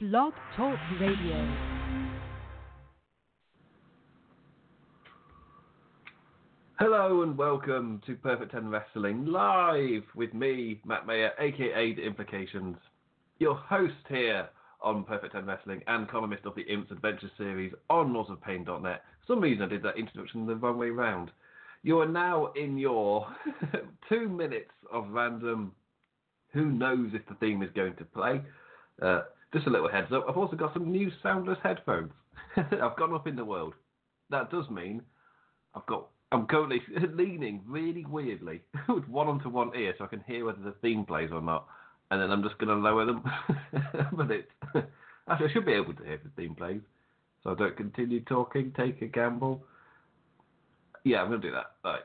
Blog Talk Radio. Hello and welcome to Perfect 10 Wrestling live with me, Matt Mayer, aka The Implications, your host here on Perfect 10 Wrestling and columnist of the Imps Adventure series on northofpain.net. For some reason I did that introduction the wrong way round. You are now in your two minutes of random who knows if the theme is going to play. Uh, just a little heads up, I've also got some new soundless headphones. I've gone up in the world. That does mean I've got I'm currently leaning really weirdly with one onto one ear so I can hear whether the theme plays or not. And then I'm just going to lower them. but it, actually, I should be able to hear the theme plays. So I don't continue talking, take a gamble. Yeah, I'm going to do that. All right.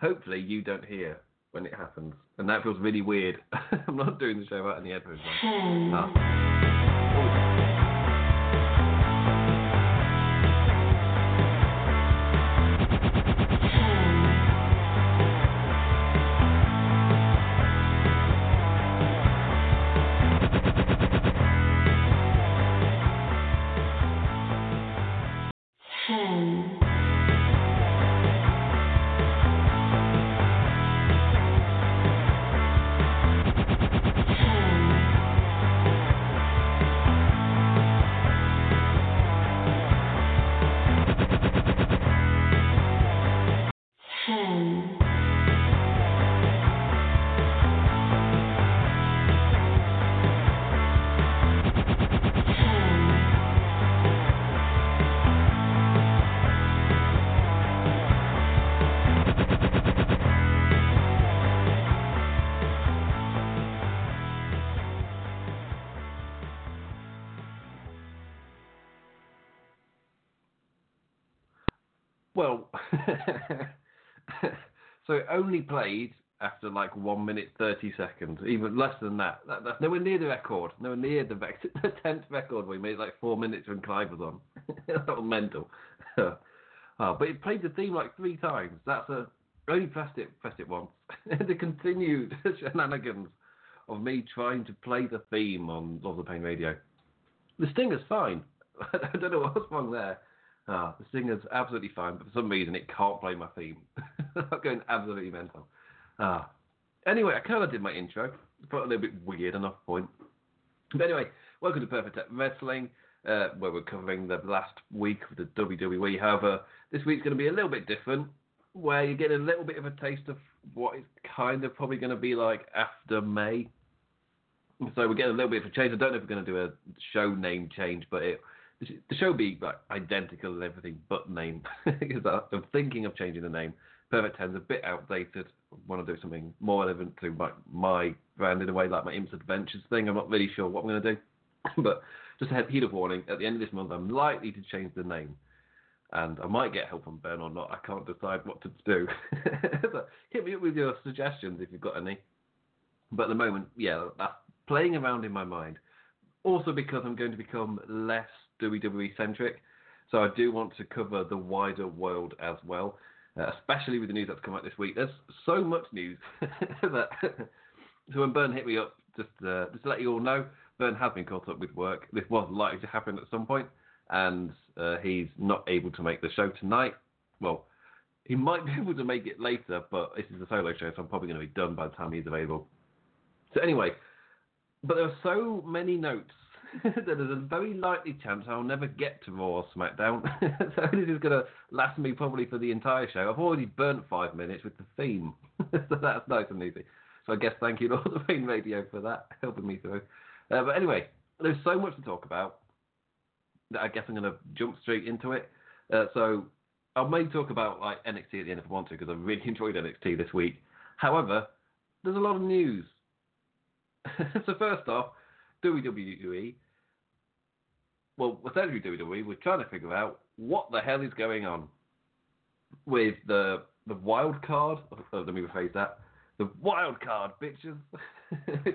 Hopefully, you don't hear when it happens. And that feels really weird. I'm not doing the show without any headphones ah. Played after like one minute thirty seconds, even less than that. that that's nowhere near the record. Nowhere near the the tenth record we made like four minutes when Clive was on. that was mental. oh, but it played the theme like three times. That's a only pressed it pressed it once. the continued shenanigans of me trying to play the theme on Love the Pain Radio. The Stinger's fine. I don't know what's wrong there. Ah, the singer's absolutely fine, but for some reason it can't play my theme. I'm going absolutely mental. Ah. Anyway, I kind of did my intro. It's felt a little bit weird enough point. But anyway, welcome to Perfect Wrestling, uh, where we're covering the last week of the WWE. However, this week's going to be a little bit different, where you get a little bit of a taste of what it's kind of probably going to be like after May. So we're getting a little bit of a change. I don't know if we're going to do a show name change, but it the show be identical and everything but name because I'm thinking of changing the name. Perfect 10's a bit outdated. I want to do something more relevant to my, my brand in a way, like my Imps Adventures thing. I'm not really sure what I'm going to do, but just a heed of warning. At the end of this month, I'm likely to change the name, and I might get help from Ben or not. I can't decide what to do. so hit me up with your suggestions if you've got any. But at the moment, yeah, that's playing around in my mind. Also because I'm going to become less WWE centric. So I do want to cover the wider world as well, uh, especially with the news that's come out this week. There's so much news that so when Bern hit me up, just uh, just to let you all know, Bern has been caught up with work. This was likely to happen at some point, and uh, he's not able to make the show tonight. Well, he might be able to make it later, but this is a solo show, so I'm probably going to be done by the time he's available. So anyway, but there are so many notes that there's a very likely chance I'll never get to Raw or SmackDown. so this is going to last me probably for the entire show. I've already burnt five minutes with the theme, so that's nice and easy. So I guess thank you all the Pain Radio for that, helping me through. Uh, but anyway, there's so much to talk about that I guess I'm going to jump straight into it. Uh, so I may talk about like NXT at the end if I want to because I really enjoyed NXT this week. However, there's a lot of news. so first off, WWE, well, essentially WWE, we're trying to figure out what the hell is going on with the the wild card. Oh, let me rephrase that. The wild card, bitches.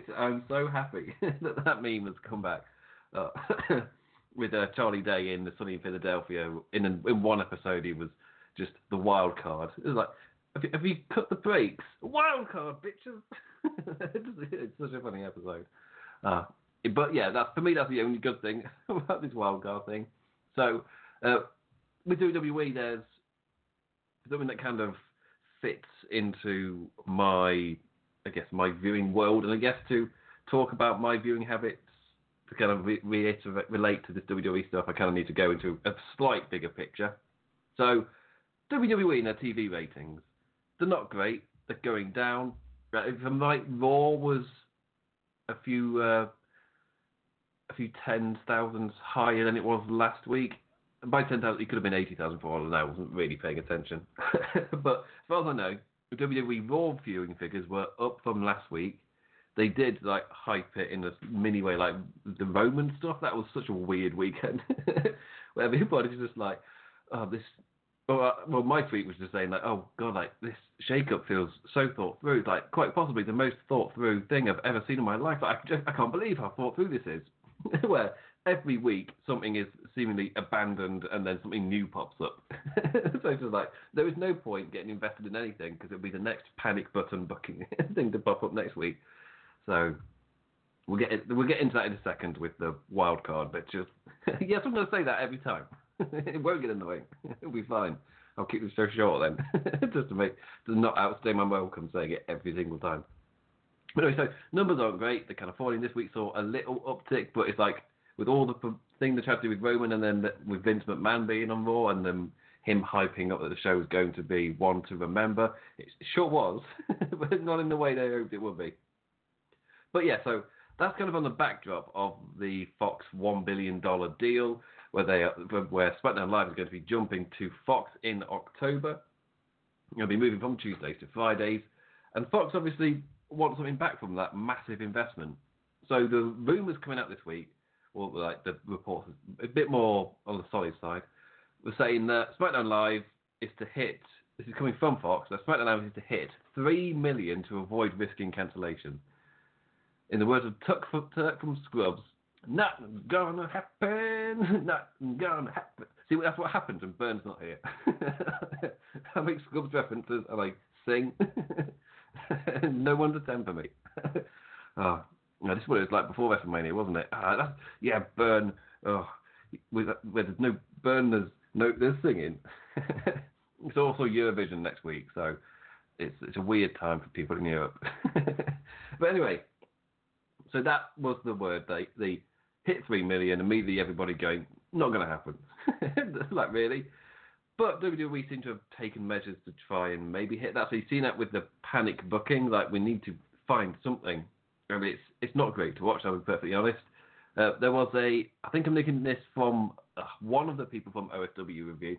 I'm so happy that that meme has come back. Uh, with uh, Charlie Day in the Sunny in Philadelphia, in in one episode, he was just the wild card. It was like, have you, have you cut the brakes? Wild card, bitches. it's, it's such a funny episode. Uh, but yeah, that's for me. That's the only good thing about this wildcard thing. So uh, with WWE, there's something that kind of fits into my, I guess, my viewing world, and I guess to talk about my viewing habits to kind of re- reiterate, relate to this WWE stuff, I kind of need to go into a slight bigger picture. So WWE and their TV ratings, they're not great. They're going down. If I'm right, Raw was a few uh, few tens thousands higher than it was last week. By ten thousand, it could have been eighty thousand for all I know. I wasn't really paying attention. but as far as I know, the WWE Raw viewing figures were up from last week. They did like hype it in a mini way, like the Roman stuff. That was such a weird weekend, where everybody's just like, "Oh, this well, uh, well, my tweet was just saying like, oh god, like this shake-up feels so thought through, like quite possibly the most thought through thing I've ever seen in my life. Like, I just I can't believe how thought through this is. Where every week something is seemingly abandoned and then something new pops up. so it's just like there is no point getting invested in anything because it'll be the next panic button booking thing to pop up next week. So we'll get we'll get into that in a second with the wild card, but just yes, I'm going to say that every time. it won't get annoying. It'll be fine. I'll keep this show short then, just to make to not outstay my welcome saying it every single time. Anyway, so numbers aren't great. They're kind of falling. This week saw a little uptick, but it's like with all the thing they tried to do with Roman, and then with Vince McMahon being on Raw, and then him hyping up that the show was going to be one to remember. It sure was, but not in the way they hoped it would be. But yeah, so that's kind of on the backdrop of the Fox one billion dollar deal where they where SmackDown Live is going to be jumping to Fox in October. You'll be moving from Tuesdays to Fridays, and Fox obviously wants something back from that massive investment. So the rumours coming out this week, or like the reports, a bit more on the solid side, were saying that SmackDown Live is to hit. This is coming from Fox. That SmackDown Live is to hit three million to avoid risking cancellation. In the words of Tuck, Tuck from Scrubs, Nothing's gonna happen. Nothing's gonna happen. See, that's what happens when Burns not here. I make Scrubs references and I sing. no one's a ten for me. oh, no, this is what it was like before WrestleMania, wasn't it? Ah, that's, yeah, Burn. Oh, with, where there's no Burn, there's no there's singing. it's also Eurovision next week, so it's it's a weird time for people in Europe. but anyway, so that was the word they the hit three million, immediately everybody going, not going to happen. like really. But WWE seem to have taken measures to try and maybe hit that. So you've seen that with the panic booking, like we need to find something. I mean, it's it's not great to watch. I'll be perfectly honest. Uh, there was a, I think I'm making this from uh, one of the people from OSW review,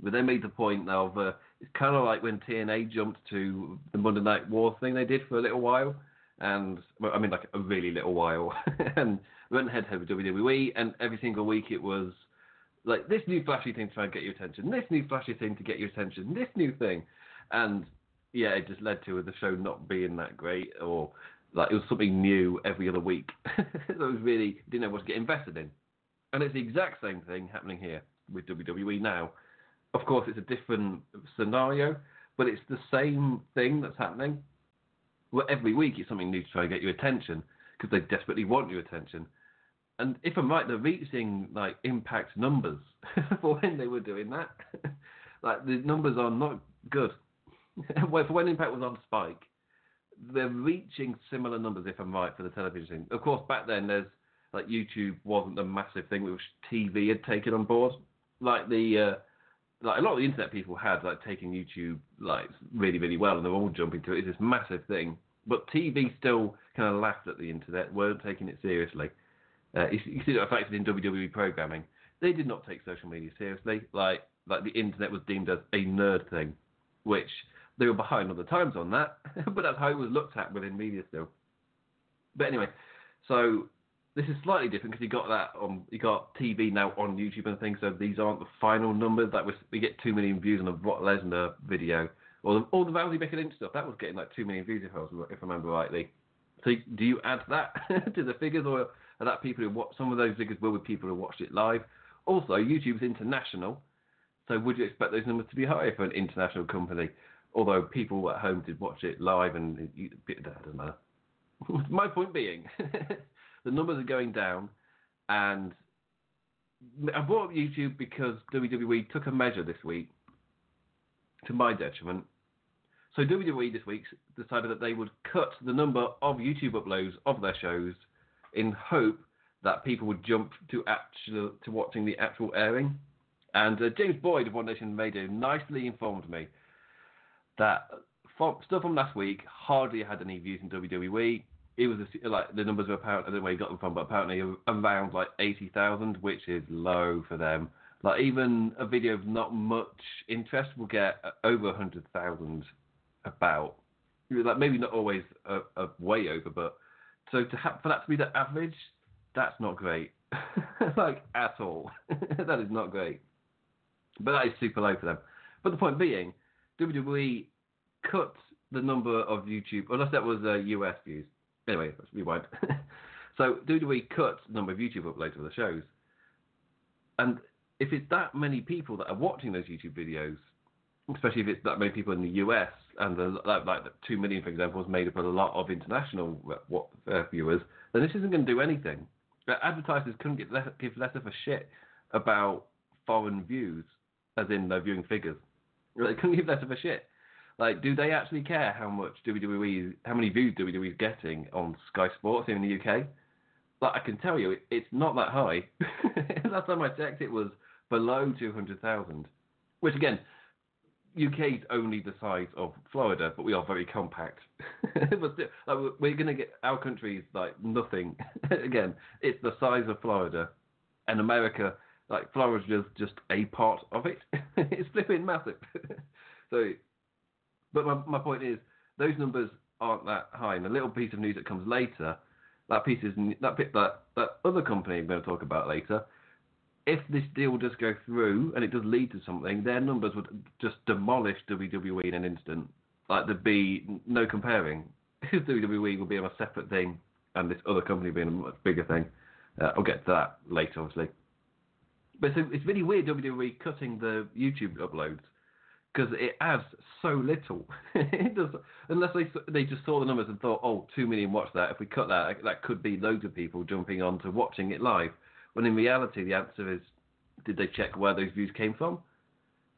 but they made the point of uh, it's kind of like when TNA jumped to the Monday Night War thing they did for a little while, and well, I mean like a really little while, and went head to head WWE, and every single week it was like this new flashy thing to try and get your attention, this new flashy thing to get your attention, this new thing, and yeah, it just led to the show not being that great, or like it was something new every other week. that was really didn't know what to get invested in, and it's the exact same thing happening here with WWE now. Of course, it's a different scenario, but it's the same thing that's happening. Every week it's something new to try and get your attention because they desperately want your attention and if I'm right, they're reaching like impact numbers for when they were doing that. like the numbers are not good. for when Impact was on Spike, they're reaching similar numbers. If I'm right for the television thing. Of course, back then there's like YouTube wasn't a massive thing which TV had taken on board. Like the uh, like a lot of the internet people had like taking YouTube like really really well, and they're all jumping to it. It's this massive thing. But TV still kind of laughed at the internet, weren't taking it seriously. Uh, see that reflected in WWE programming. They did not take social media seriously. Like like the internet was deemed as a nerd thing, which they were behind on the times on that, but that's how it was looked at within media still. But anyway, so this is slightly different because you got that on you got TV now on YouTube and things. So these aren't the final numbers. That was we get two million views on a Brock Lesnar video, or the, or the Rousey Becky Lynch stuff. That was getting like two million views if I was, if I remember rightly. So do you add that to the figures, or are that people who watch some of those figures will be people who watched it live. Also, YouTube's international, so would you expect those numbers to be higher for an international company? Although people at home did watch it live, and it, it doesn't matter. My point being, the numbers are going down, and I brought up YouTube because WWE took a measure this week to my detriment. So WWE this week decided that they would cut the number of YouTube uploads of their shows in hope that people would jump to actual to watching the actual airing. And uh, James Boyd of One Nation Radio nicely informed me that from, stuff from last week hardly had any views in WWE. It was a, like the numbers were apparently I don't know where he got them from, but apparently around like eighty thousand, which is low for them. Like even a video of not much interest will get uh, over a hundred thousand. About like maybe not always a, a way over, but so to have for that to be the average, that's not great. like at all. that is not great. But that is super low for them. But the point being, WWE cut the number of YouTube, unless that was uh, US views. Anyway, rewind. so WWE cut the number of YouTube uploads of the shows. And if it's that many people that are watching those YouTube videos, especially if it's that many people in the US, and the, like, like the two million, for example, is made up of a lot of international uh, viewers, then this isn't going to do anything. But Advertisers couldn't get less, give less of a shit about foreign views, as in their viewing figures. They couldn't give less of a shit. Like, do they actually care how much WWE, how many views WWE is getting on Sky Sports here in the UK? Like, I can tell you, it, it's not that high. Last time I checked, it was below 200,000. Which, again, UK is only the size of Florida, but we are very compact. but still, like, we're going to get our country is like nothing. Again, it's the size of Florida, and America, like Florida, is just a part of it. it's flipping massive. so, but my my point is, those numbers aren't that high. And a little piece of news that comes later, that piece is that that that other company I'm going to talk about later if this deal does go through and it does lead to something, their numbers would just demolish WWE in an instant. Like there'd be no comparing. WWE will be on a separate thing, and this other company being a much bigger thing. Uh, I'll get to that later, obviously. But it's, it's really weird WWE cutting the YouTube uploads because it adds so little. it does, unless they they just saw the numbers and thought, oh, two million watch that. If we cut that, that could be loads of people jumping on to watching it live. When in reality, the answer is, did they check where those views came from?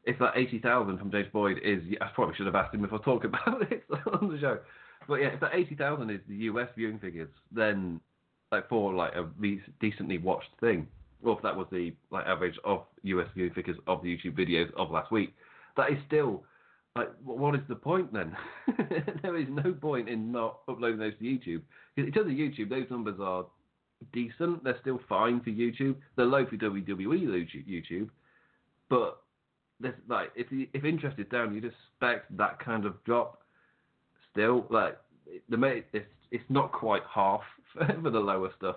If that 80,000 from James Boyd is, I probably should have asked him if I talk about it on the show. But yeah, if that 80,000 is the US viewing figures, then like for like a decently watched thing, or if that was the like average of US viewing figures of the YouTube videos of last week, that is still like what is the point then? there is no point in not uploading those to YouTube. Because in terms of YouTube, those numbers are decent. They're still fine for YouTube. They're low for WWE YouTube, but this like if if interest is down, you'd expect that kind of drop. Still, like the it's it's not quite half for the lower stuff.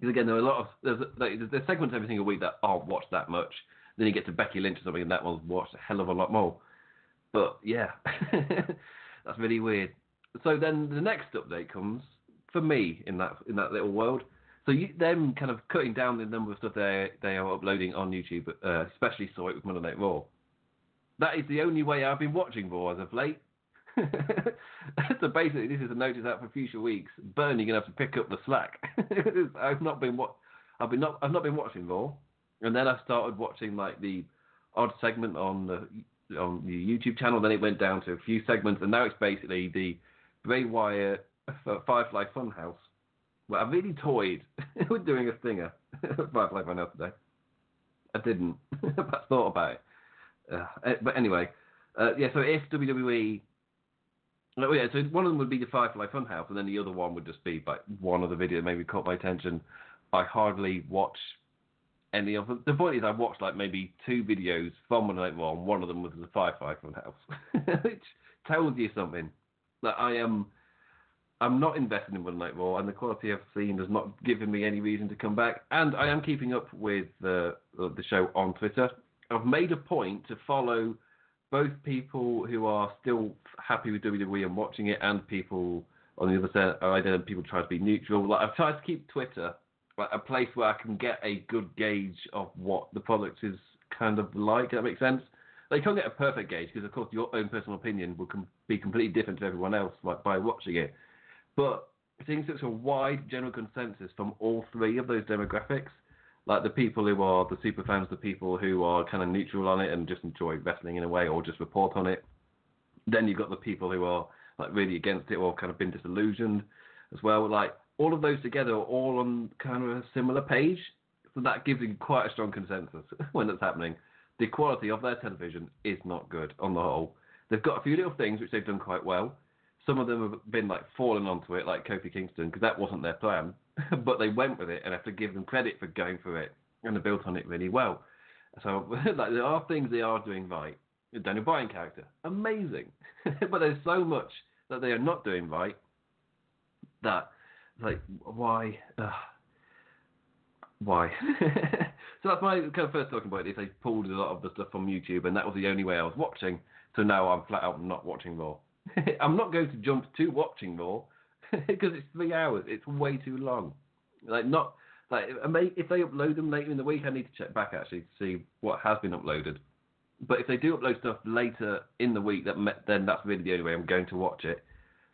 Because again, there are a lot of there's like, there's segments every single week that aren't watched that much. Then you get to Becky Lynch or something, and that one's watched a hell of a lot more. But yeah, that's really weird. So then the next update comes for me in that in that little world. So you, them kind of cutting down the number of stuff they they are uploading on YouTube, uh, especially saw it with Monday Night Raw. That is the only way I've been watching Raw as of late. so basically, this is a notice out for future weeks. Burn, you're gonna have to pick up the slack. I've not been what I've been not I've not been watching Raw, and then I started watching like the odd segment on the on the YouTube channel. Then it went down to a few segments, and now it's basically the Bray Wyatt Firefly Funhouse. Well, I really toyed with doing a stinger Firefly Funhouse today. I didn't, but I thought about it. Uh, eh, but anyway, uh, yeah. So if WWE, oh yeah, so one of them would be the Firefly Funhouse, and then the other one would just be like one of the videos maybe caught my attention. I hardly watch any of them. The point is, I watched like maybe two videos from Monday Night Raw, one of them was the Firefly Funhouse, which tells you something. That I am I'm not invested in One Night Raw, and the quality I've seen has not given me any reason to come back. And I am keeping up with the the show on Twitter. I've made a point to follow both people who are still happy with WWE and watching it, and people on the other side, and people try to be neutral. Like I've tried to keep Twitter like a place where I can get a good gauge of what the product is kind of like. That make sense? Like, you can't get a perfect gauge because, of course, your own personal opinion will com- be completely different to everyone else like, by watching it. But seeing such a wide general consensus from all three of those demographics, like the people who are the super fans, the people who are kind of neutral on it and just enjoy wrestling in a way or just report on it. Then you've got the people who are like really against it or kind of been disillusioned as well. Like all of those together are all on kind of a similar page. So that gives you quite a strong consensus when that's happening. The quality of their television is not good on the whole. They've got a few little things which they've done quite well. Some of them have been like falling onto it, like Kofi Kingston, because that wasn't their plan, but they went with it, and I have to give them credit for going for it, and they built on it really well. So like there are things they are doing right. Daniel Bryan character, amazing, but there's so much that they are not doing right that like why why? So that's my kind of first talking point is they pulled a lot of the stuff from youtube and that was the only way i was watching. So now i'm flat out not watching raw i'm not going to jump to watching raw because it's three hours it's way too long like not like if they upload them later in the week i need to check back actually to see what has been uploaded but if they do upload stuff later in the week that then that's really the only way i'm going to watch it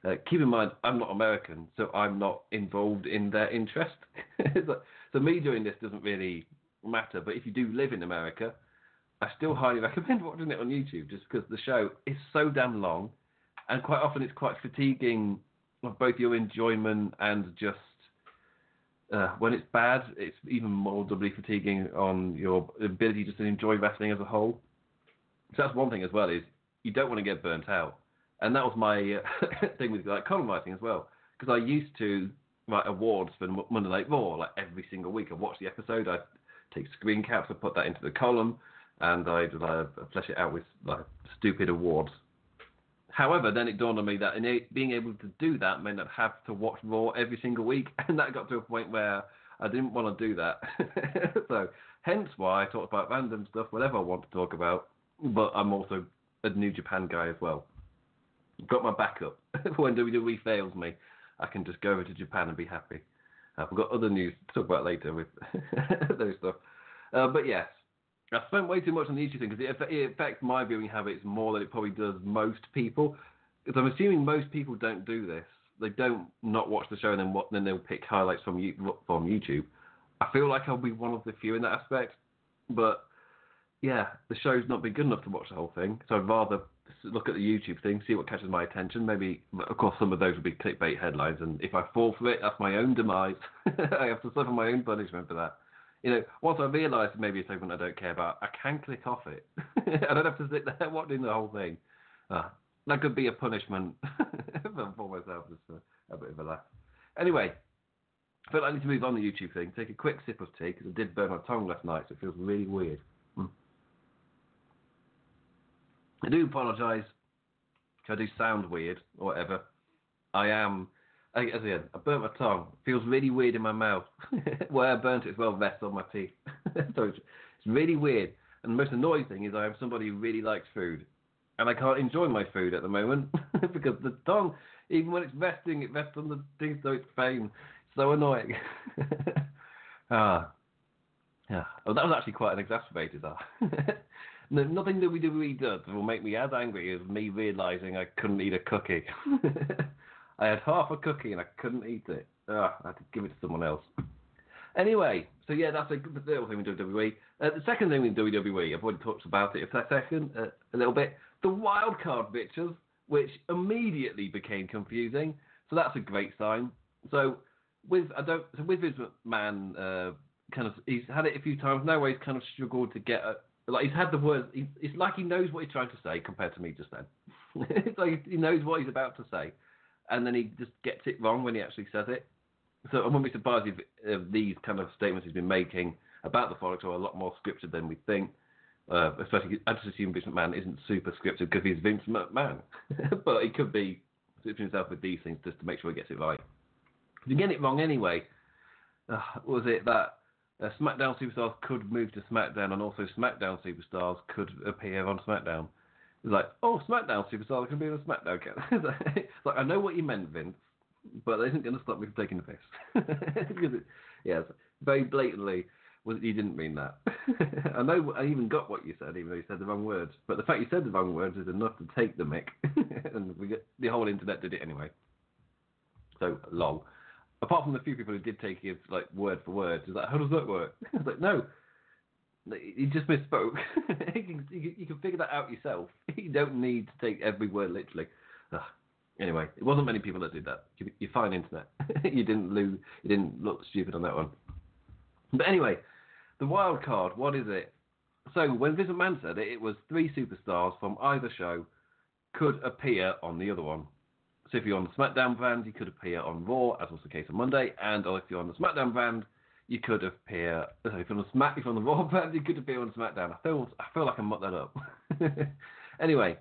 uh, keep in mind, I'm not American, so I'm not involved in their interest. so, so me doing this doesn't really matter. But if you do live in America, I still highly recommend watching it on YouTube, just because the show is so damn long, and quite often it's quite fatiguing of both your enjoyment and just uh, when it's bad, it's even more doubly fatiguing on your ability just to enjoy wrestling as a whole. So that's one thing as well is you don't want to get burnt out and that was my uh, thing with like column writing as well, because I used to write awards for Monday Night Raw like every single week. I'd watch the episode, I'd take screen caps, I'd put that into the column, and I'd uh, flesh it out with like stupid awards. However, then it dawned on me that being able to do that meant I'd have to watch Raw every single week, and that got to a point where I didn't want to do that. so, hence why I talk about random stuff, whatever I want to talk about. But I'm also a New Japan guy as well got my backup. when WWE fails me, I can just go over to Japan and be happy. We've got other news to talk about later with those stuff. Uh, but yes, I spent way too much on the YouTube thing because it, affects my viewing habits more than it probably does most people. Because I'm assuming most people don't do this. They don't not watch the show and then what, then they'll pick highlights from from YouTube. I feel like I'll be one of the few in that aspect. But yeah, the show's not been good enough to watch the whole thing. So I'd rather look at the YouTube thing, see what catches my attention. Maybe, of course, some of those will be clickbait headlines, and if I fall for it, that's my own demise. I have to suffer my own punishment for that. You know, once I realise maybe it's something I don't care about, I can click off it. I don't have to sit there watching the whole thing. Uh, that could be a punishment for myself, just for a bit of a laugh. Anyway, I feel like I need to move on the YouTube thing. Take a quick sip of tea because I did burn my tongue last night, so it feels really weird. I do apologise I do sound weird or whatever. I am, as I said, I burnt my tongue. It feels really weird in my mouth. Where I burnt it as well rests on my teeth. so it's, it's really weird. And the most annoying thing is I am somebody who really likes food. And I can't enjoy my food at the moment because the tongue, even when it's resting, it rests on the teeth, so it's pain. So annoying. ah. Yeah. Oh, that was actually quite an exacerbated that. No, nothing that we do really does will make me as angry as me realizing I couldn't eat a cookie. I had half a cookie and I couldn't eat it. Ugh, I had to give it to someone else. Anyway, so yeah, that's a good little thing with WWE. Uh, the second thing with WWE, I've already talked about it a second, uh, a little bit. The wildcard bitches, which immediately became confusing. So that's a great sign. So with I don't so with Vince McMahon, uh, kind of he's had it a few times. Now he's kind of struggled to get a, like he's had the words. He, it's like he knows what he's trying to say compared to me just then. it's like he knows what he's about to say, and then he just gets it wrong when he actually says it. So I wouldn't be surprised if, if these kind of statements he's been making about the Frolics are a lot more scripted than we think. Uh, especially, I just assume Vince McMahon isn't super scripted because he's Vince McMahon, but he could be scripting himself with these things just to make sure he gets it right. If you get it wrong anyway, uh, was it that uh, SmackDown superstars could move to SmackDown, and also SmackDown superstars could appear on SmackDown. It's like, oh, SmackDown superstars can be on SmackDown. it's like I know what you meant, Vince, but that isn't going to stop me from taking the piss. because it, yes, very blatantly, well, you didn't mean that. I know. I even got what you said, even though you said the wrong words. But the fact you said the wrong words is enough to take the mic, and we get, the whole internet did it anyway. So, lol. apart from the few people who did take it like word for word, it's like, how does that work? it's like, no, he just misspoke. you, can, you, can, figure that out yourself. You don't need to take every word literally. Ugh. Anyway, it wasn't many people that did that. You- You're fine, internet. you didn't lose. You didn't look stupid on that one. But anyway, the wild card. What is it? So when Vince McMahon said it, it was three superstars from either show could appear on the other one. So if you're on the SmackDown brand, you could appear on Raw, as was the case on Monday, and if you're on the SmackDown brand, you could appear. If on Smack, if on the Raw brand, you could appear on SmackDown. I feel, I feel like I mucked that up. anyway,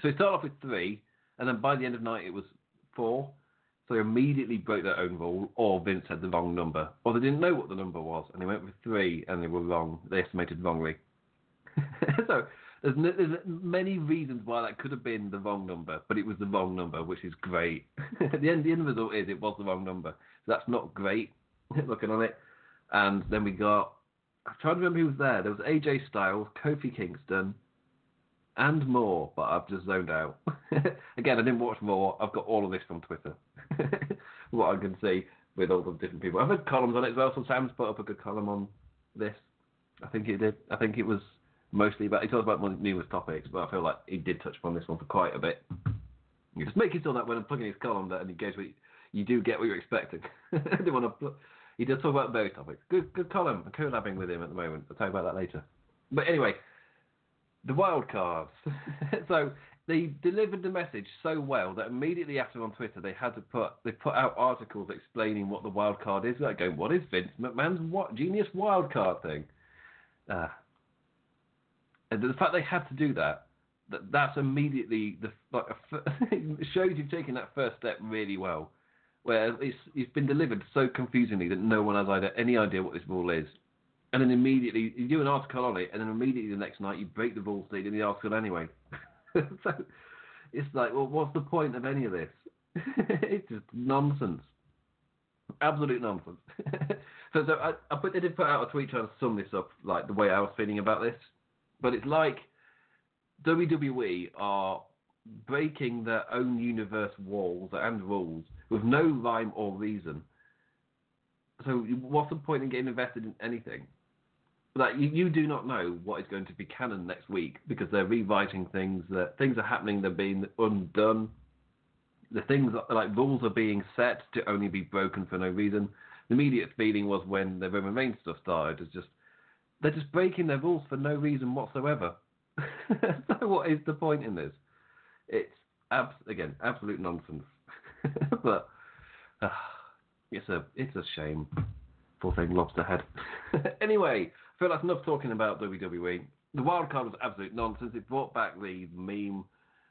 so it started off with three, and then by the end of night it was four. So they immediately broke their own rule, or Vince had the wrong number, or they didn't know what the number was, and they went with three, and they were wrong. They estimated wrongly. so there's, there's many reasons why that could have been the wrong number, but it was the wrong number, which is great. At the end, the end result is it was the wrong number, so that's not great. Looking on it, and then we got. I'm trying to remember who was there. There was AJ Styles, Kofi Kingston, and more, but I've just zoned out. Again, I didn't watch more. I've got all of this from Twitter. what I can see with all the different people. I've had columns on it as well. So Sam's put up a good column on this. I think he did. I think it was mostly about. He talked about numerous topics, but I feel like he did touch upon this one for quite a bit. Just making sure that when I'm plugging his column that and he goes, with- you do get what you're expecting. I didn't want to. He does talk about various topics. Good, good column. I'm collabing with him at the moment. I'll talk about that later. But anyway, the wild cards. so they delivered the message so well that immediately after on Twitter they had to put they put out articles explaining what the wild card is. Like going, what is Vince McMahon's what genius wild card thing? Uh, and the fact they had to do that, that that's immediately the like shows you've taken that first step really well. Where it's it's been delivered so confusingly that no one has either any idea what this rule is, and then immediately you do an article on it, and then immediately the next night you break the rules stated in the article anyway. so it's like, well, what's the point of any of this? it's just nonsense, absolute nonsense. so, so I, I put, I did put out a tweet trying to sum this up, like the way I was feeling about this, but it's like WWE are breaking their own universe walls and rules with no rhyme or reason. So what's the point in getting invested in anything? Like you, you do not know what is going to be canon next week because they're rewriting things. That things are happening. They're being undone. The things like rules are being set to only be broken for no reason. The immediate feeling was when the Roman Reigns stuff started. Is just they're just breaking their rules for no reason whatsoever. so what is the point in this? It's abs- again absolute nonsense. but uh, it's a it's a shame. Poor thing, lobster head. anyway, I feel that's enough talking about WWE. The wild card was absolute nonsense. It brought back the meme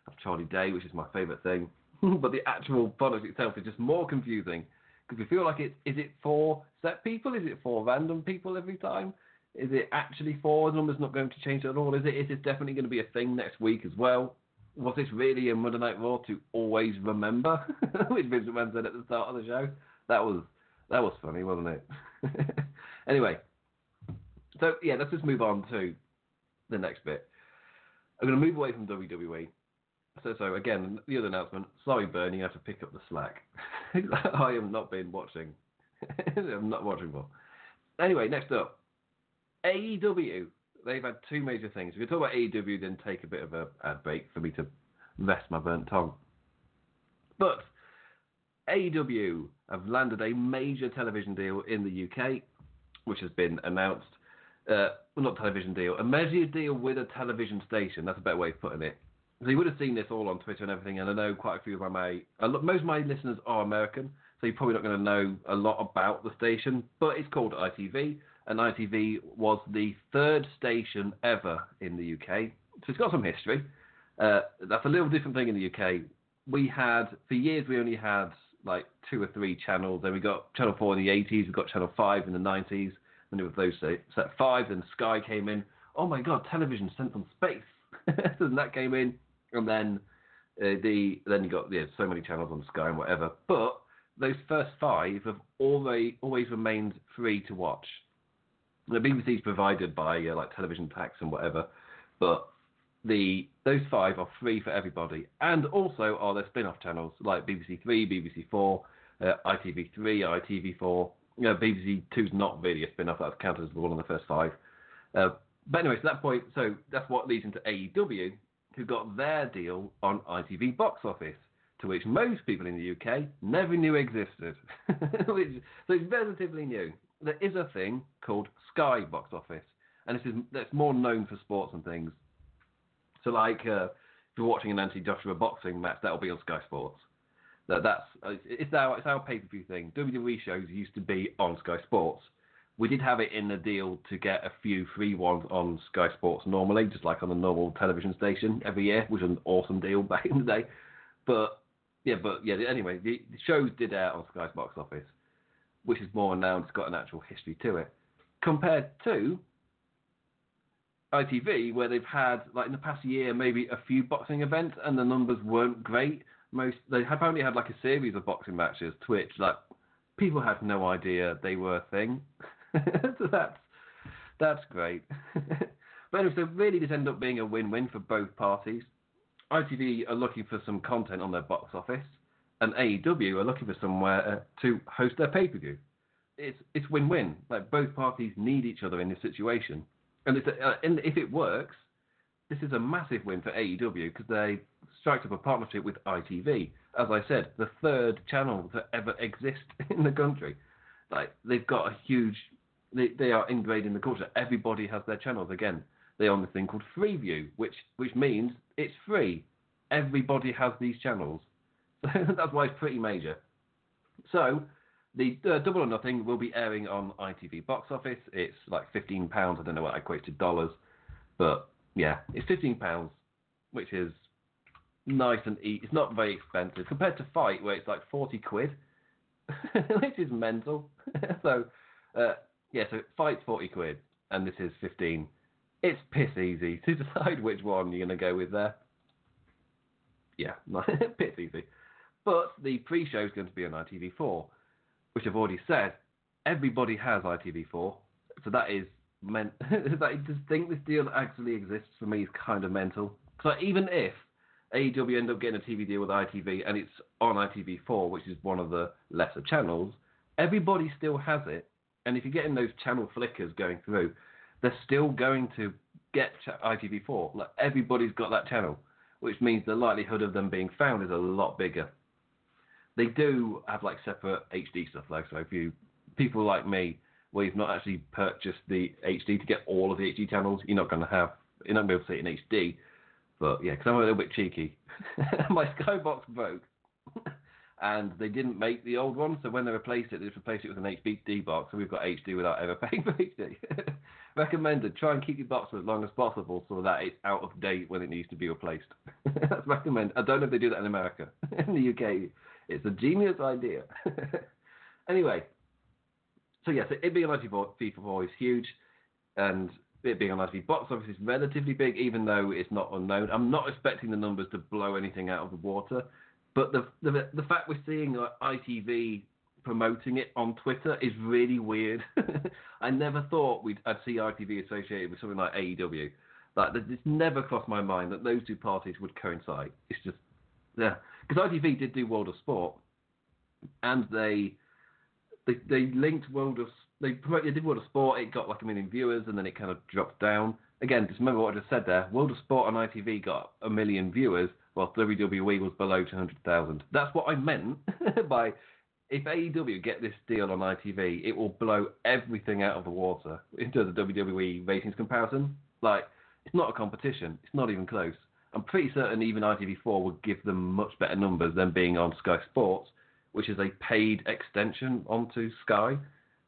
of Charlie Day, which is my favourite thing. but the actual product itself is just more confusing because we feel like it's is it for set people? Is it for random people every time? Is it actually for? The number's not going to change at all. Is it? Is this definitely going to be a thing next week as well? Was this really a Monday Night Raw to always remember? Which Vince McMahon said at the start of the show. That was that was funny, wasn't it? anyway, so yeah, let's just move on to the next bit. I'm going to move away from WWE. So, so again, the other announcement. Sorry, Bernie, you have to pick up the slack. I have not been watching. I'm not watching more. Anyway, next up, AEW. They've had two major things. If you talk about AEW, then take a bit of a ad break for me to rest my burnt tongue. But AEW have landed a major television deal in the UK, which has been announced. Uh, well, not television deal, a major deal with a television station. That's a better way of putting it. So you would have seen this all on Twitter and everything, and I know quite a few of my a most of my listeners are American, so you're probably not going to know a lot about the station. But it's called ITV, and ITV was the third station ever in the UK, so it's got some history. Uh, that's a little different thing in the UK. We had for years we only had like two or three channels. Then we got Channel Four in the 80s. We got Channel Five in the 90s. Then with those set five, then Sky came in. Oh my God, television sent from space. and that came in, and then uh, the then you got yeah so many channels on Sky and whatever. But those first five have always always remained free to watch. The BBC is provided by uh, like television tax and whatever, but the those five are free for everybody, and also are their spin-off channels like BBC Three, BBC Four. uh, ITV3, ITV4. You know, BBC Two's not really a spin-off. That's counted as the one of the first five. Uh, but anyway, so that point, so that's what leads into AEW, who got their deal on ITV box office, to which most people in the UK never knew existed. so it's relatively new. There is a thing called Sky box office, and this is that's more known for sports and things. So, like, uh, if you're watching an Anthony Joshua boxing match, that'll be on Sky Sports. That that's it's our it's our pay per view thing. WWE shows used to be on Sky Sports. We did have it in the deal to get a few free ones on Sky Sports normally, just like on a normal television station every year, which was an awesome deal back in the day. But yeah, but yeah. Anyway, the, the shows did air on Sky's box office, which is more now it's got an actual history to it, compared to ITV, where they've had like in the past year maybe a few boxing events and the numbers weren't great. Most they have only had like a series of boxing matches, Twitch like people had no idea they were a thing. so that's that's great. but anyway, so really this ended up being a win-win for both parties. ITV are looking for some content on their box office, and AEW are looking for somewhere to host their pay-per-view. It's it's win-win. Like both parties need each other in this situation, and, uh, and if it works, this is a massive win for AEW because they striked up a partnership with ITV. As I said, the third channel to ever exist in the country. Like they've got a huge, they, they are ingrained in the culture. Everybody has their channels again. They own this thing called Freeview, which which means it's free. Everybody has these channels. That's why it's pretty major. So the uh, Double or Nothing will be airing on ITV box office. It's like fifteen pounds. I don't know what I equate to dollars, but yeah, it's fifteen pounds, which is nice and easy. It's not very expensive compared to FITE, where it's like forty quid, which is mental. so uh, yeah, so FITE's forty quid, and this is fifteen. It's piss easy to decide which one you're gonna go with there. Yeah, piss easy. But the pre-show is going to be on ITV4, which I've already said. Everybody has ITV4, so that is meant. that to think this deal actually exists for me is kind of mental. So even if AEW end up getting a TV deal with ITV and it's on ITV4, which is one of the lesser channels, everybody still has it. And if you're getting those channel flickers going through, they're still going to get ITV4. Like everybody's got that channel, which means the likelihood of them being found is a lot bigger. They do have like separate HD stuff, though. So if you people like me, where you've not actually purchased the HD to get all of the HD channels, you're not going to have, you're not going to be able to see it in HD. But yeah, because I'm a little bit cheeky, my Skybox broke, and they didn't make the old one. So when they replaced it, they just replaced it with an HD box. So we've got HD without ever paying for HD. Recommended. Try and keep your box for as long as possible so that it's out of date when it needs to be replaced. That's recommended. I don't know if they do that in America. in the UK, it's a genius idea. anyway, so yes, it being on ITV4 is huge, and it being on ITV box office is relatively big, even though it's not unknown. I'm not expecting the numbers to blow anything out of the water, but the the, the fact we're seeing ITV promoting it on Twitter is really weird. I never thought we'd I'd see ITV associated with something like AEW. Like it's never crossed my mind that those two parties would coincide. It's just yeah, because ITV did do World of Sport, and they they they linked World of they promoted, they did World of Sport. It got like a million viewers, and then it kind of dropped down. Again, just remember what I just said there. World of Sport on ITV got a million viewers, while WWE was below 200,000. That's what I meant by if AEW get this deal on ITV, it will blow everything out of the water into the WWE ratings comparison. Like, it's not a competition. It's not even close. I'm pretty certain even ITV4 would give them much better numbers than being on Sky Sports, which is a paid extension onto Sky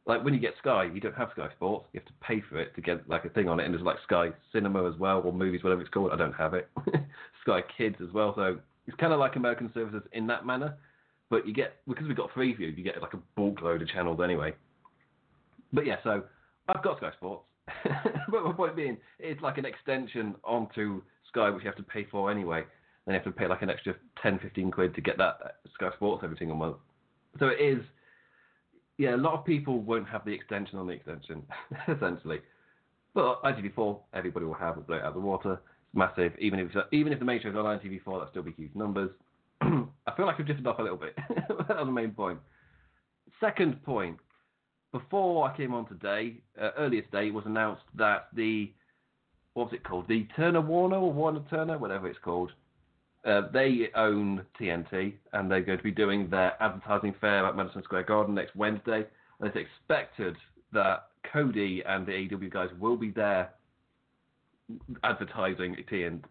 like when you get Sky, you don't have Sky Sports. You have to pay for it to get like a thing on it, and there's like Sky Cinema as well, or movies, whatever it's called. I don't have it. Sky Kids as well. So it's kind of like American services in that manner, but you get because we've got Freeview, you get like a bulk load of channels anyway. But yeah, so I've got Sky Sports. but my point being, it's like an extension onto Sky, which you have to pay for anyway. Then you have to pay like an extra 10, 15 quid to get that Sky Sports every single month. So it is yeah, a lot of people won't have the extension on the extension, essentially. But ITV4, everybody will have a blow out of the water. It's massive. Even if even if the main show's on ITV4, that'll still be huge numbers. I feel like I've drifted off a little bit. That's the main point. Second point. Before I came on today, uh, earlier today, was announced that the what's it called? The Turner Warner or Warner Turner, whatever it's called. Uh, they own TNT, and they're going to be doing their advertising fair at Madison Square Garden next Wednesday. And it's expected that Cody and the AEW guys will be there advertising TNT,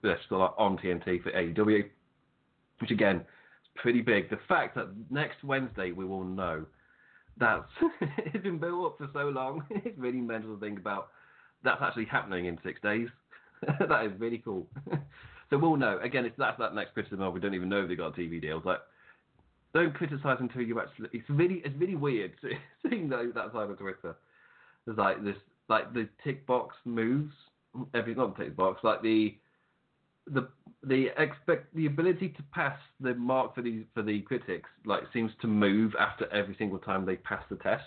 on TNT for AEW, which again is pretty big. The fact that next Wednesday we will know that's it's been built up for so long. it's really mental to think about. That's actually happening in six days. that is really cool. so we'll know. Again, it's that's that next criticism of we don't even know if they got a TV deals. Like, don't criticize until you actually. It's really it's really weird seeing that that side of Twitter. There's like this like the tick box moves every not the tick box like the the the expect the ability to pass the mark for the for the critics like seems to move after every single time they pass the test,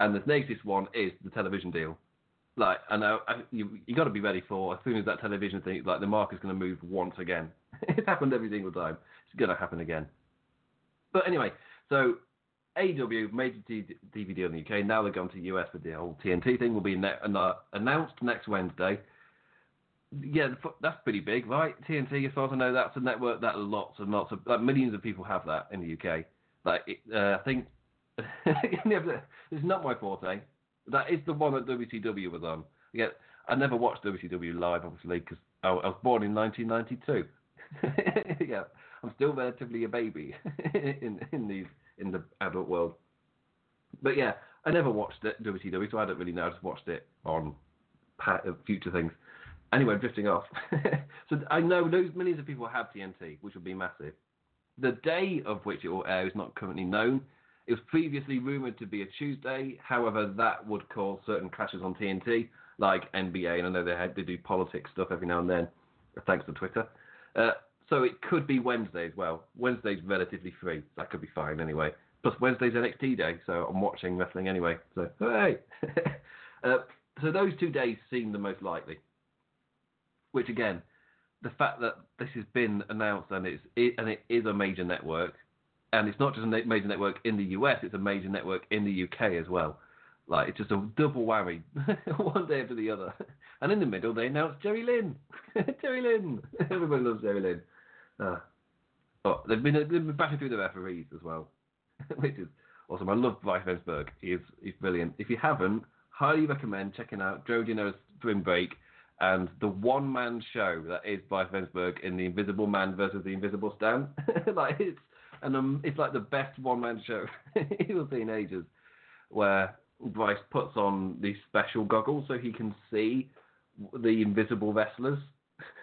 and the latest one is the television deal. Like I know I, you you got to be ready for as soon as that television thing like the mark is going to move once again. it's happened every single time. It's going to happen again. But anyway, so AEW major DVD in the UK. Now they're going to the US with the whole TNT thing. Will be ne- announced next Wednesday yeah, that's pretty big, right? TNT, as far as I know, that's a network that lots and lots of like millions of people have that in the UK. Like, uh, I think it's not my forte. That is the one that WCW was on. Yeah, I never watched WCW live, obviously, because I, I, was born in 1992. yeah, I'm still relatively a baby in in these in the adult world. But yeah, I never watched it, WCW, so I don't really know. I just watched it on uh, future things. Anyway, drifting off. so I know those millions of people have TNT, which would be massive. The day of which it will air is not currently known. It was previously rumored to be a Tuesday. However, that would cause certain clashes on TNT, like NBA, and I know they had they do politics stuff every now and then, thanks to Twitter. Uh, so it could be Wednesday as well. Wednesday's relatively free. That could be fine anyway. Plus Wednesday's NXT day, so I'm watching wrestling anyway. So hey. uh, so those two days seem the most likely. Which again, the fact that this has been announced and it's it, and it is a major network, and it's not just a major network in the US, it's a major network in the UK as well. Like it's just a double whammy, one day after the other. And in the middle, they announced Jerry Lynn. Jerry Lynn. Everybody loves Jerry Lynn. Uh, oh, they've been they've been bashing through the referees as well, which is awesome. I love Bryce Remsburg. He's brilliant. If you haven't, highly recommend checking out Joey Janela's Spring Break and the one man show that is Bryce Remsburg in the Invisible Man versus the Invisible Stan. like it's and um, it's like the best one man show you'll see in ages, where Bryce puts on these special goggles so he can see the invisible wrestlers.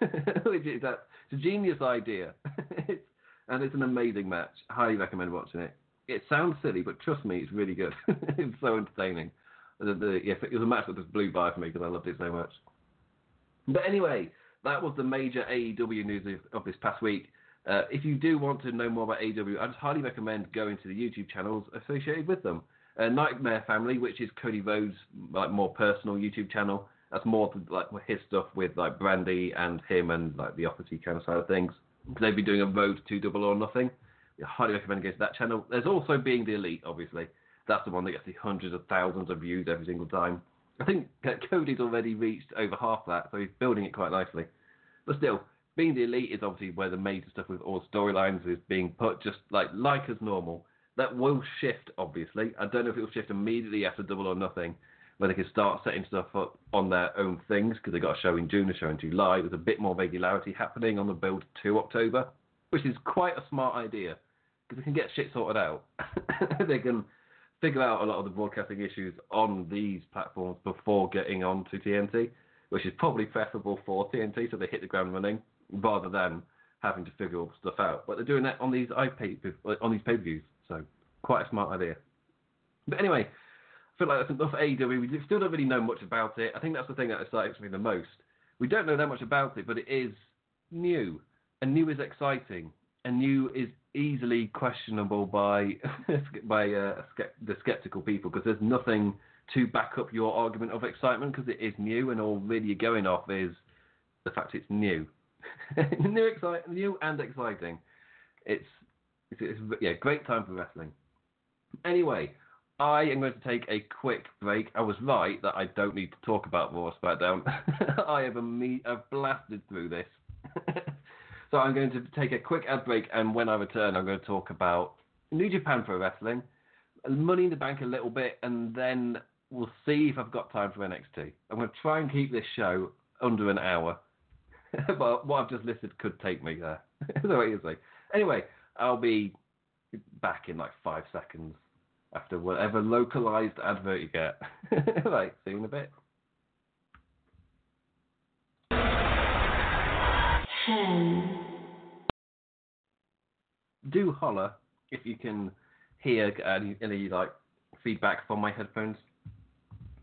Which is that it's a genius idea. it's, and it's an amazing match. Highly recommend watching it. It sounds silly, but trust me, it's really good. it's so entertaining. The, the, yeah, it was a match that just blew by for me because I loved it so much. But anyway, that was the major AEW news of, of this past week. Uh, if you do want to know more about AEW, I'd highly recommend going to the YouTube channels associated with them. Uh, Nightmare Family, which is Cody Rhodes' like more personal YouTube channel. That's more like his stuff with like Brandi and him and like the opposite kind of side of things. They've been doing a road to Double or Nothing. I highly recommend going to that channel. There's also Being the Elite, obviously. That's the one that gets the hundreds of thousands of views every single time. I think Cody's already reached over half that, so he's building it quite nicely. But still, being the elite is obviously where the major stuff with all storylines is being put, just like like as normal. That will shift, obviously. I don't know if it will shift immediately after Double or Nothing, where they can start setting stuff up on their own things because they got a show in June, a show in July. There's a bit more regularity happening on the build to October, which is quite a smart idea because they can get shit sorted out. they can figure out a lot of the broadcasting issues on these platforms before getting on to TNT, which is probably preferable for TNT so they hit the ground running rather than having to figure all stuff out. But they're doing that on these iPay on these pay-per-views, so quite a smart idea. But anyway, I feel like that's enough AEW. We still don't really know much about it. I think that's the thing that excites me the most. We don't know that much about it, but it is new, and new is exciting, and new is easily questionable by by uh, the skeptical people because there's nothing to back up your argument of excitement because it is new and all really you're going off is the fact it's new, new, new and exciting. It's, it's, it's yeah, great time for wrestling. Anyway, I am going to take a quick break. I was right that I don't need to talk about Raw SmackDown. I have a me- I've blasted through this. so I'm going to take a quick ad break, and when I return, I'm going to talk about New Japan Pro Wrestling, Money in the Bank a little bit, and then we'll see if I've got time for NXT. I'm going to try and keep this show under an hour, but what I've just listed could take me there. so like. Anyway, I'll be back in like five seconds after whatever localized advert you get. right, see you in a bit. Do holler if you can hear any, any like feedback from my headphones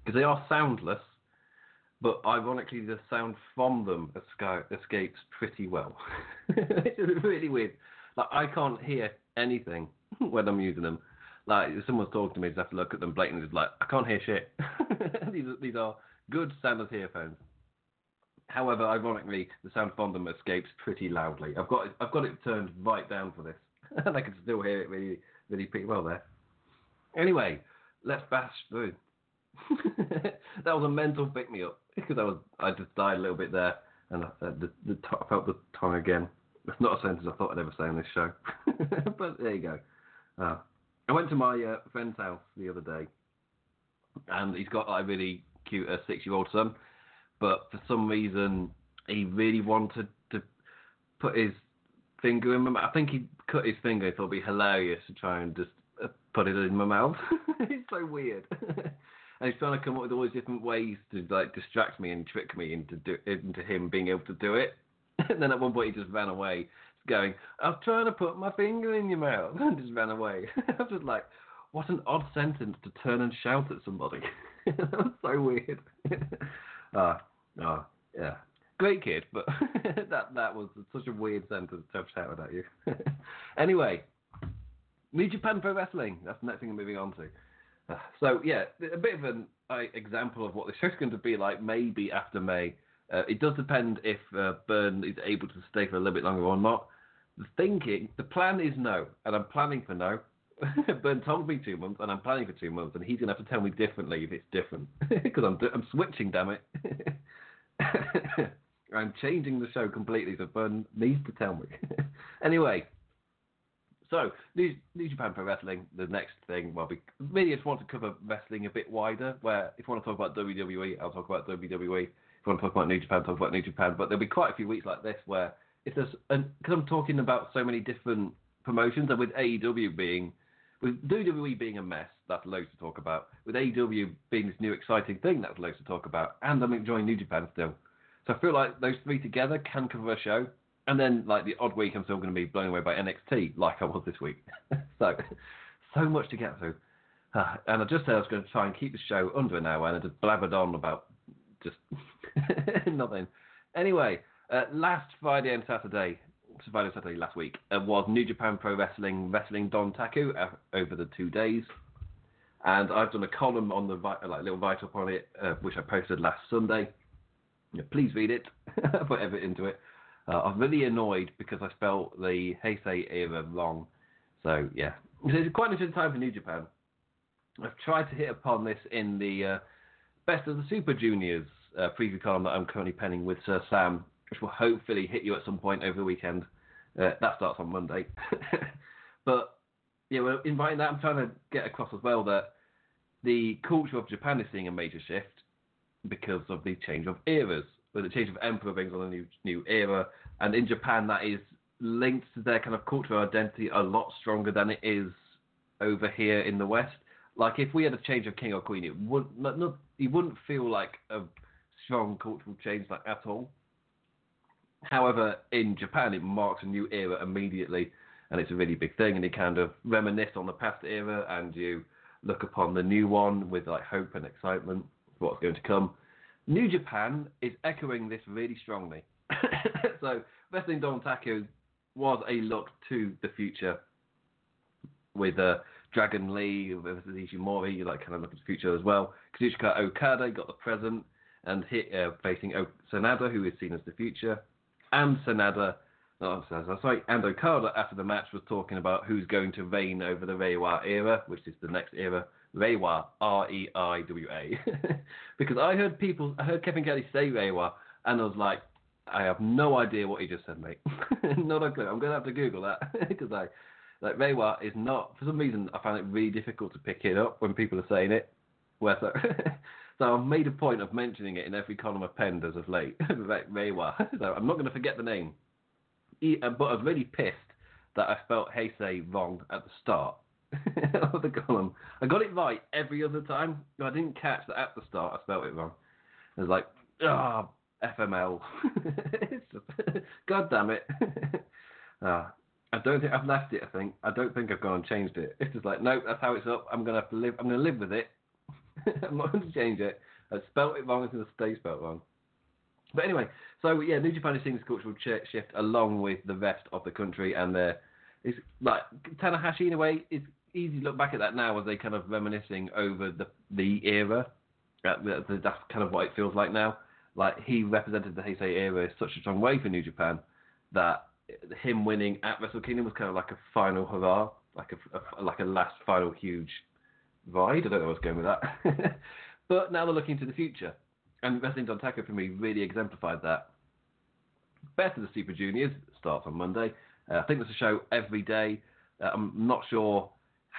because they are soundless, but ironically the sound from them esca- escapes pretty well. it's really weird. Like I can't hear anything when I'm using them. Like if someone's talking to me, I just have to look at them blatantly. Like I can't hear shit. these are, these are good standard earphones. However, ironically, the sound from them escapes pretty loudly. I've got it, I've got it turned right down for this, and I can still hear it really really pretty well there. Anyway, let's bash through. that was a mental pick me up because I was I just died a little bit there, and I, the, the felt the tongue again. It's not a sentence I thought I'd ever say on this show, but there you go. Uh, I went to my uh, friend's house the other day, and he's got like, a really cute uh, six-year-old son, but for some reason he really wanted to put his finger in my mouth. I think he cut his finger. Thought it'd be hilarious to try and just uh, put it in my mouth. it's so weird. and he's trying to come up with all these different ways to like distract me and trick me into do, into him being able to do it. and then at one point he just ran away, going, "I'm trying to put my finger in your mouth," and just ran away. I was just like, "What an odd sentence to turn and shout at somebody." so weird. Ah, ah, yeah. Great kid, but that that was such a weird sentence to have shouted at you. anyway, New Japan Pro Wrestling. That's the next thing I'm moving on to. So yeah, a bit of an uh, example of what the show's going to be like. Maybe after May, uh, it does depend if uh, Burn is able to stay for a little bit longer or not. The thinking, the plan is no, and I'm planning for no. Burn told me two months, and I'm planning for two months, and he's going to have to tell me differently if it's different because I'm I'm switching, damn it. I'm changing the show completely, so Burn needs to tell me. anyway, so New, New Japan Pro Wrestling, the next thing, well, we really just want to cover wrestling a bit wider. Where if you want to talk about WWE, I'll talk about WWE. If you want to talk about New Japan, talk about New Japan. But there'll be quite a few weeks like this where if there's, because I'm talking about so many different promotions, and with AEW being, with WWE being a mess, that's loads to talk about. With AEW being this new exciting thing, that's loads to talk about. And I'm enjoying New Japan still. So I feel like those three together can cover a show. And then, like the odd week, I'm still going to be blown away by NXT, like I was this week. so, so much to get through. And I just said I was going to try and keep the show under an hour, and I just blabbered on about just nothing. Anyway, uh, last Friday and Saturday, Friday and Saturday last week, uh, was New Japan Pro Wrestling Wrestling Dontaku uh, over the two days. And I've done a column on the like little write up on it, uh, which I posted last Sunday. Please read it. Put effort into it. Uh, I'm really annoyed because I spelled the Heisei era wrong. So yeah, it's quite an interesting time for New Japan. I've tried to hit upon this in the uh, Best of the Super Juniors uh, preview column that I'm currently penning with Sir Sam, which will hopefully hit you at some point over the weekend. Uh, that starts on Monday. but yeah, well, in writing that, I'm trying to get across as well that the culture of Japan is seeing a major shift because of the change of eras. The change of emperor brings on a new new era, and in Japan that is linked to their kind of cultural identity a lot stronger than it is over here in the West. Like if we had a change of king or queen, it would not, not it wouldn't feel like a strong cultural change like at all. However, in Japan, it marks a new era immediately, and it's a really big thing. And you kind of reminisce on the past era, and you look upon the new one with like hope and excitement for what's going to come. New Japan is echoing this really strongly. so, Wrestling Dontaku was a look to the future with uh, Dragon Lee, with Ishimori, you like kind of look at the future as well. Kazuchika Okada got the present and hit uh, facing o- Sanada, who is seen as the future, and Sanada. No, sorry, and Okada after the match was talking about who's going to reign over the Reiwa era, which is the next era Reiwa, R E I W A, because I heard people, I heard Kevin Kelly say Reiwa, and I was like, I have no idea what he just said, mate. not a clue. I'm gonna have to Google that because I, like Reiwa is not for some reason I find it really difficult to pick it up when people are saying it. Where so, so I've made a point of mentioning it in every column of penned as of late. Reiwa. So I'm not going to forget the name. Uh, but I was really pissed that I spelt Heisei wrong at the start of the column. I got it right every other time. I didn't catch that at the start I spelt it wrong. It was like, ah, oh, FML. just, God damn it. uh, I don't think I've left it. I think I don't think I've gone and changed it. It's just like, nope, that's how it's up. I'm gonna have to live. I'm gonna live with it. I'm not to change it. I spelt it wrong. It's to stay spelt wrong. But anyway, so yeah, New Japan is seeing this cultural shift along with the rest of the country, and it's like Tanahashi in a way. It's easy look back at that now as they kind of reminiscing over the the era. That's kind of what it feels like now. Like he represented the Heisei era in such a strong way for New Japan that him winning at Wrestle Kingdom was kind of like a final hurrah, like a, a like a last final huge ride. I don't know where I was going with that. but now they're looking to the future. And Wrestling Dontaku for me really exemplified that. Best of the Super Juniors starts on Monday. Uh, I think there's a show every day. Uh, I'm not sure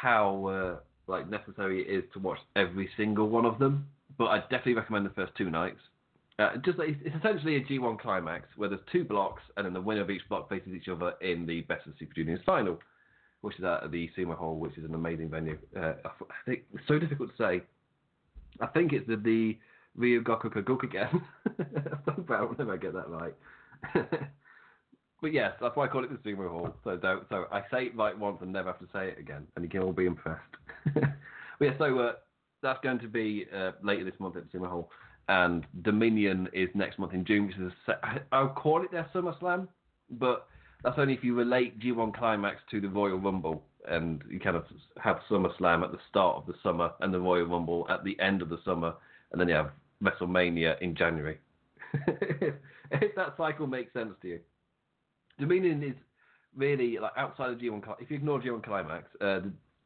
how uh, like necessary it is to watch every single one of them, but I definitely recommend the first two nights. Uh, just it's essentially a G1 climax where there's two blocks, and then the winner of each block faces each other in the Best of Super Juniors final which is at the Sumo Hall, which is an amazing venue. Uh, I think it's so difficult to say. I think it's the, the Ryogoku again. I'll never get that right. but yes, that's why I call it the Sumo Hall. So don't. So I say it right once and never have to say it again, and you can all be impressed. but yeah, so uh, that's going to be uh, later this month at the Sumo Hall, and Dominion is next month in June, which is a I'll call it their SummerSlam, but that's only if you relate G1 Climax to the Royal Rumble and you kind of have SummerSlam at the start of the summer and the Royal Rumble at the end of the summer, and then you have WrestleMania in January. if that cycle makes sense to you. Dominion is really like outside of G1. Climax. If you ignore G1 Climax, uh,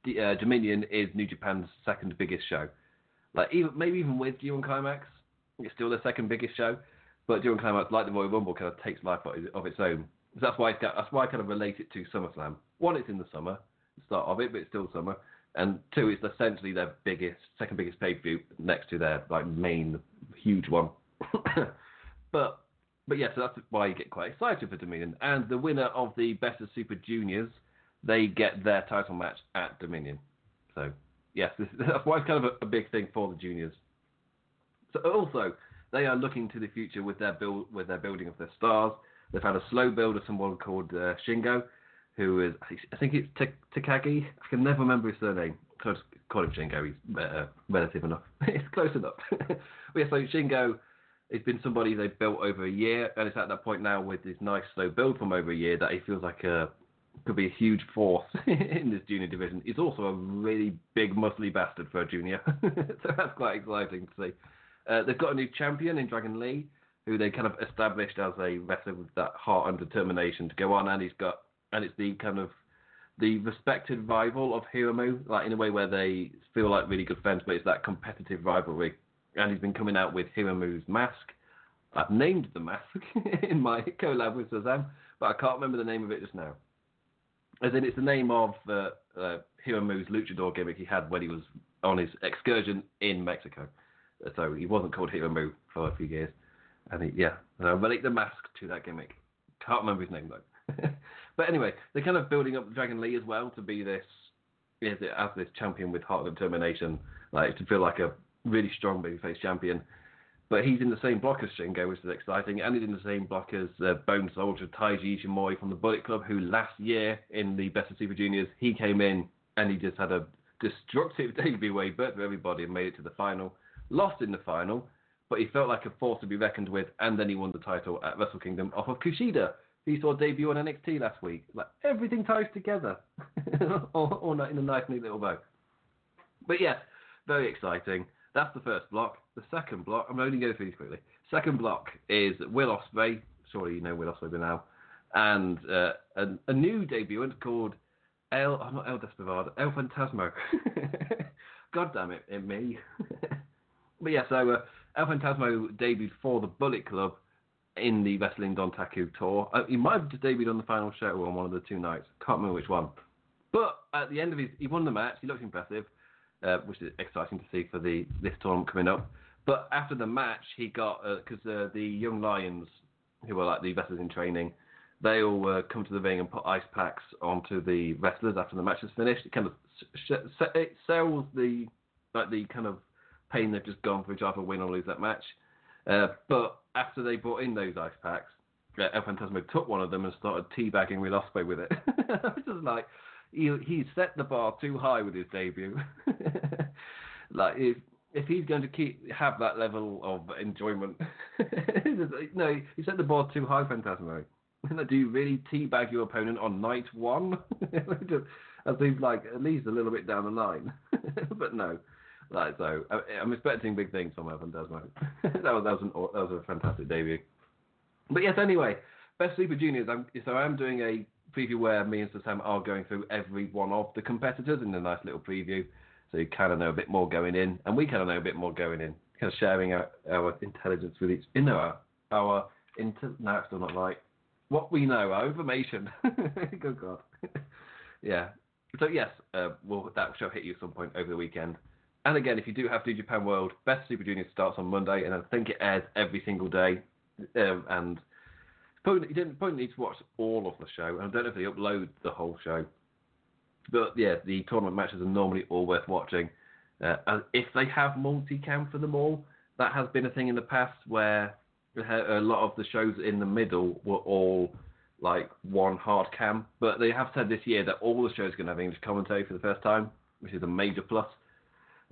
the, uh, Dominion is New Japan's second biggest show. Like even maybe even with G1 Climax, it's still the second biggest show. But G1 Climax, like the Royal Rumble, kind of takes life of its own that's why that's why I kind of relate it to SummerSlam. One, it's in the summer, the start of it, but it's still summer. And two, it's essentially their biggest, second biggest pay per view next to their like main huge one. but but yeah, so that's why you get quite excited for Dominion. And the winner of the Best of Super Juniors, they get their title match at Dominion. So yes, this, that's why it's kind of a, a big thing for the juniors. So also, they are looking to the future with their build with their building of their stars. They've had a slow build of someone called uh, Shingo, who is I think it's Takagi. I can never remember his surname. So I just call him Shingo. He's uh, relative enough. it's close enough. but yeah, so Shingo has been somebody they've built over a year, and it's at that point now with this nice slow build from over a year that he feels like a could be a huge force in this junior division. He's also a really big, muscly bastard for a junior, so that's quite exciting to see. Uh, they've got a new champion in Dragon Lee who they kind of established as a wrestler with that heart and determination to go on, and he's got, and it's the kind of the respected rival of Hiromu, like in a way where they feel like really good friends, but it's that competitive rivalry. And he's been coming out with Hiromu's mask. I've named the mask in my collab with Shazam, but I can't remember the name of it just now. As in, it's the name of uh, uh, Hiromu's luchador gimmick he had when he was on his excursion in Mexico. So he wasn't called Hiromu for a few years. And he, yeah, I relate the mask to that gimmick. Can't remember his name though. but anyway, they're kind of building up Dragon Lee as well to be this, as this champion with heart and determination, like to feel like a really strong babyface champion. But he's in the same block as Shingo, which is exciting, and he's in the same block as uh, Bone Soldier Taiji Ishimori from the Bullet Club, who last year in the Best of Super Juniors he came in and he just had a destructive debut where he burnt everybody and made it to the final. Lost in the final, but he felt like a force to be reckoned with, and then he won the title at Wrestle Kingdom off of Kushida, who saw debut on NXT last week. Like everything ties together, all, all in a nice neat little bow. But yeah, very exciting. That's the first block. The second block, I'm only going through these quickly. Second block is Will Ospreay. Surely you know Will Ospreay by now, and uh, a, a, new debutant called El. I'm not El Desperado. El Phantasmo. God damn it, it me. but yeah, so uh, El Phantasmo debuted for the Bullet Club in the Wrestling Dontaku tour. Uh, he might have debuted on the final show on one of the two nights. Can't remember which one. But at the end of his, he won the match. He looked impressive, uh, which is exciting to see for the this tournament coming up. But after the match, he got because uh, the young lions, who were like the wrestlers in training, they all uh, come to the ring and put ice packs onto the wrestlers after the match is finished. It kind of it sells the like the kind of pain they've just gone through to either win or lose that match. Uh, but after they brought in those ice packs, uh, El Phantasmo took one of them and started teabagging Will Ospreay with it. I was just like, he he set the bar too high with his debut. like if if he's going to keep have that level of enjoyment, no, he set the bar too high, Phantasmo. Do you really teabag your opponent on night one? As he's like at least a little bit down the line, but no. Like so, I, am expecting big things from El Phantasmo. that was that was, an, that was a fantastic debut. But yes, anyway, best Super Juniors. I'm, so I'm doing a preview where me and Sam are going through every one of the competitors in a nice little preview, so you kind of know a bit more going in, and we kind of know a bit more going in, kind of sharing our, our intelligence with each, you our, our inter. No, it's still not right. What we know, our information. Good God. yeah. So yes, uh, well, that shall hit you at some point over the weekend. And again, if you do have New Japan World, Best Super Junior starts on Monday, and I think it airs every single day. Um, and probably, you didn't probably need to watch all of the show. I don't know if they upload the whole show, but yeah, the tournament matches are normally all worth watching. Uh, and if they have multicam for them all, that has been a thing in the past where a lot of the shows in the middle were all like one hard cam. But they have said this year that all the shows are going to have English commentary for the first time, which is a major plus.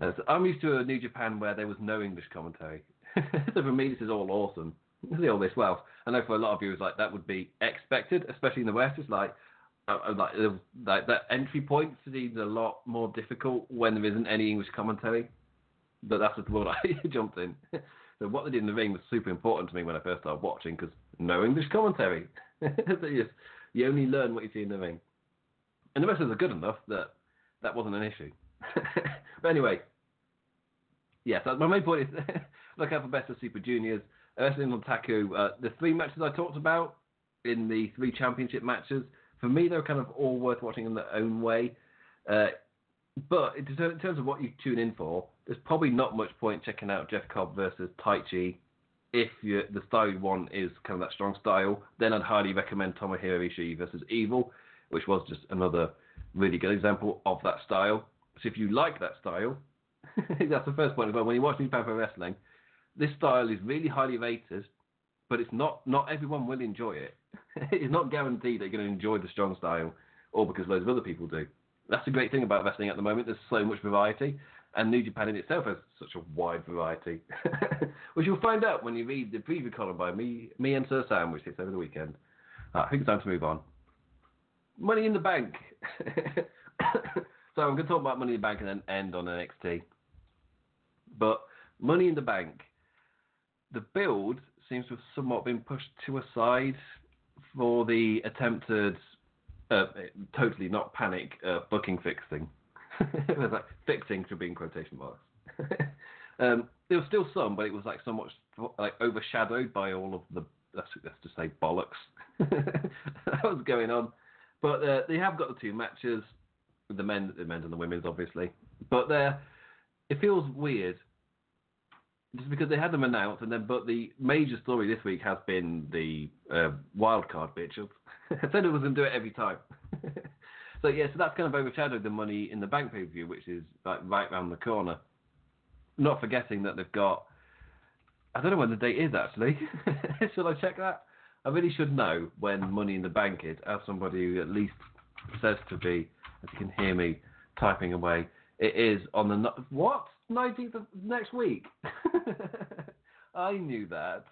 Uh, so I'm used to a New Japan where there was no English commentary. so for me, this is all awesome. All this wealth. I know for a lot of viewers, like that would be expected, especially in the West. It's like, uh, like, uh, like that entry point seems a lot more difficult when there isn't any English commentary. But that's the world I jumped in. so what they did in the ring was super important to me when I first started watching because no English commentary. so you, just, you only learn what you see in the ring, and the wrestlers are good enough that that wasn't an issue. but anyway, yes, my main point is look out for Best of Super Juniors. Wrestling Dontaku, uh, the three matches I talked about in the three championship matches, for me, they're kind of all worth watching in their own way. Uh, but in terms of what you tune in for, there's probably not much point checking out Jeff Cobb versus Taichi if the style you want is kind of that strong style. Then I'd highly recommend Tomohiro Ishii versus Evil, which was just another really good example of that style. So if you like that style, that's the first point. But when you watch New Japan Pro Wrestling, this style is really highly rated, but it's not not everyone will enjoy it. it's not guaranteed that you're going to enjoy the strong style, or because loads of other people do. That's the great thing about wrestling at the moment. There's so much variety, and New Japan in itself has such a wide variety, which you'll find out when you read the preview column by me, me and Sir Sam, which hits over the weekend. Uh, I think it's time to move on. Money in the Bank. so I'm going to talk about Money in the Bank and then end on NXT. But Money in the Bank, the build seems to have somewhat been pushed to a side for the attempted, uh, totally not panic, uh, booking fixing. like fixing should be in quotation marks. um, there was still some, but it was like somewhat like overshadowed by all of the let's, let's just say bollocks that was going on. But uh, they have got the two matches, the men, the men and the women's, obviously. But there, it feels weird just because they had them announced, and then but the major story this week has been the uh, wild card bitch. I said it was going to do it every time. so yeah, so that's kind of overshadowed the money in the bank pay per view, which is like right around the corner. Not forgetting that they've got. I don't know when the date is actually. should I check that? I really should know when Money in the Bank is, as somebody who at least says to be, as you can hear me typing away. It is on the what? 19th of next week. I knew that.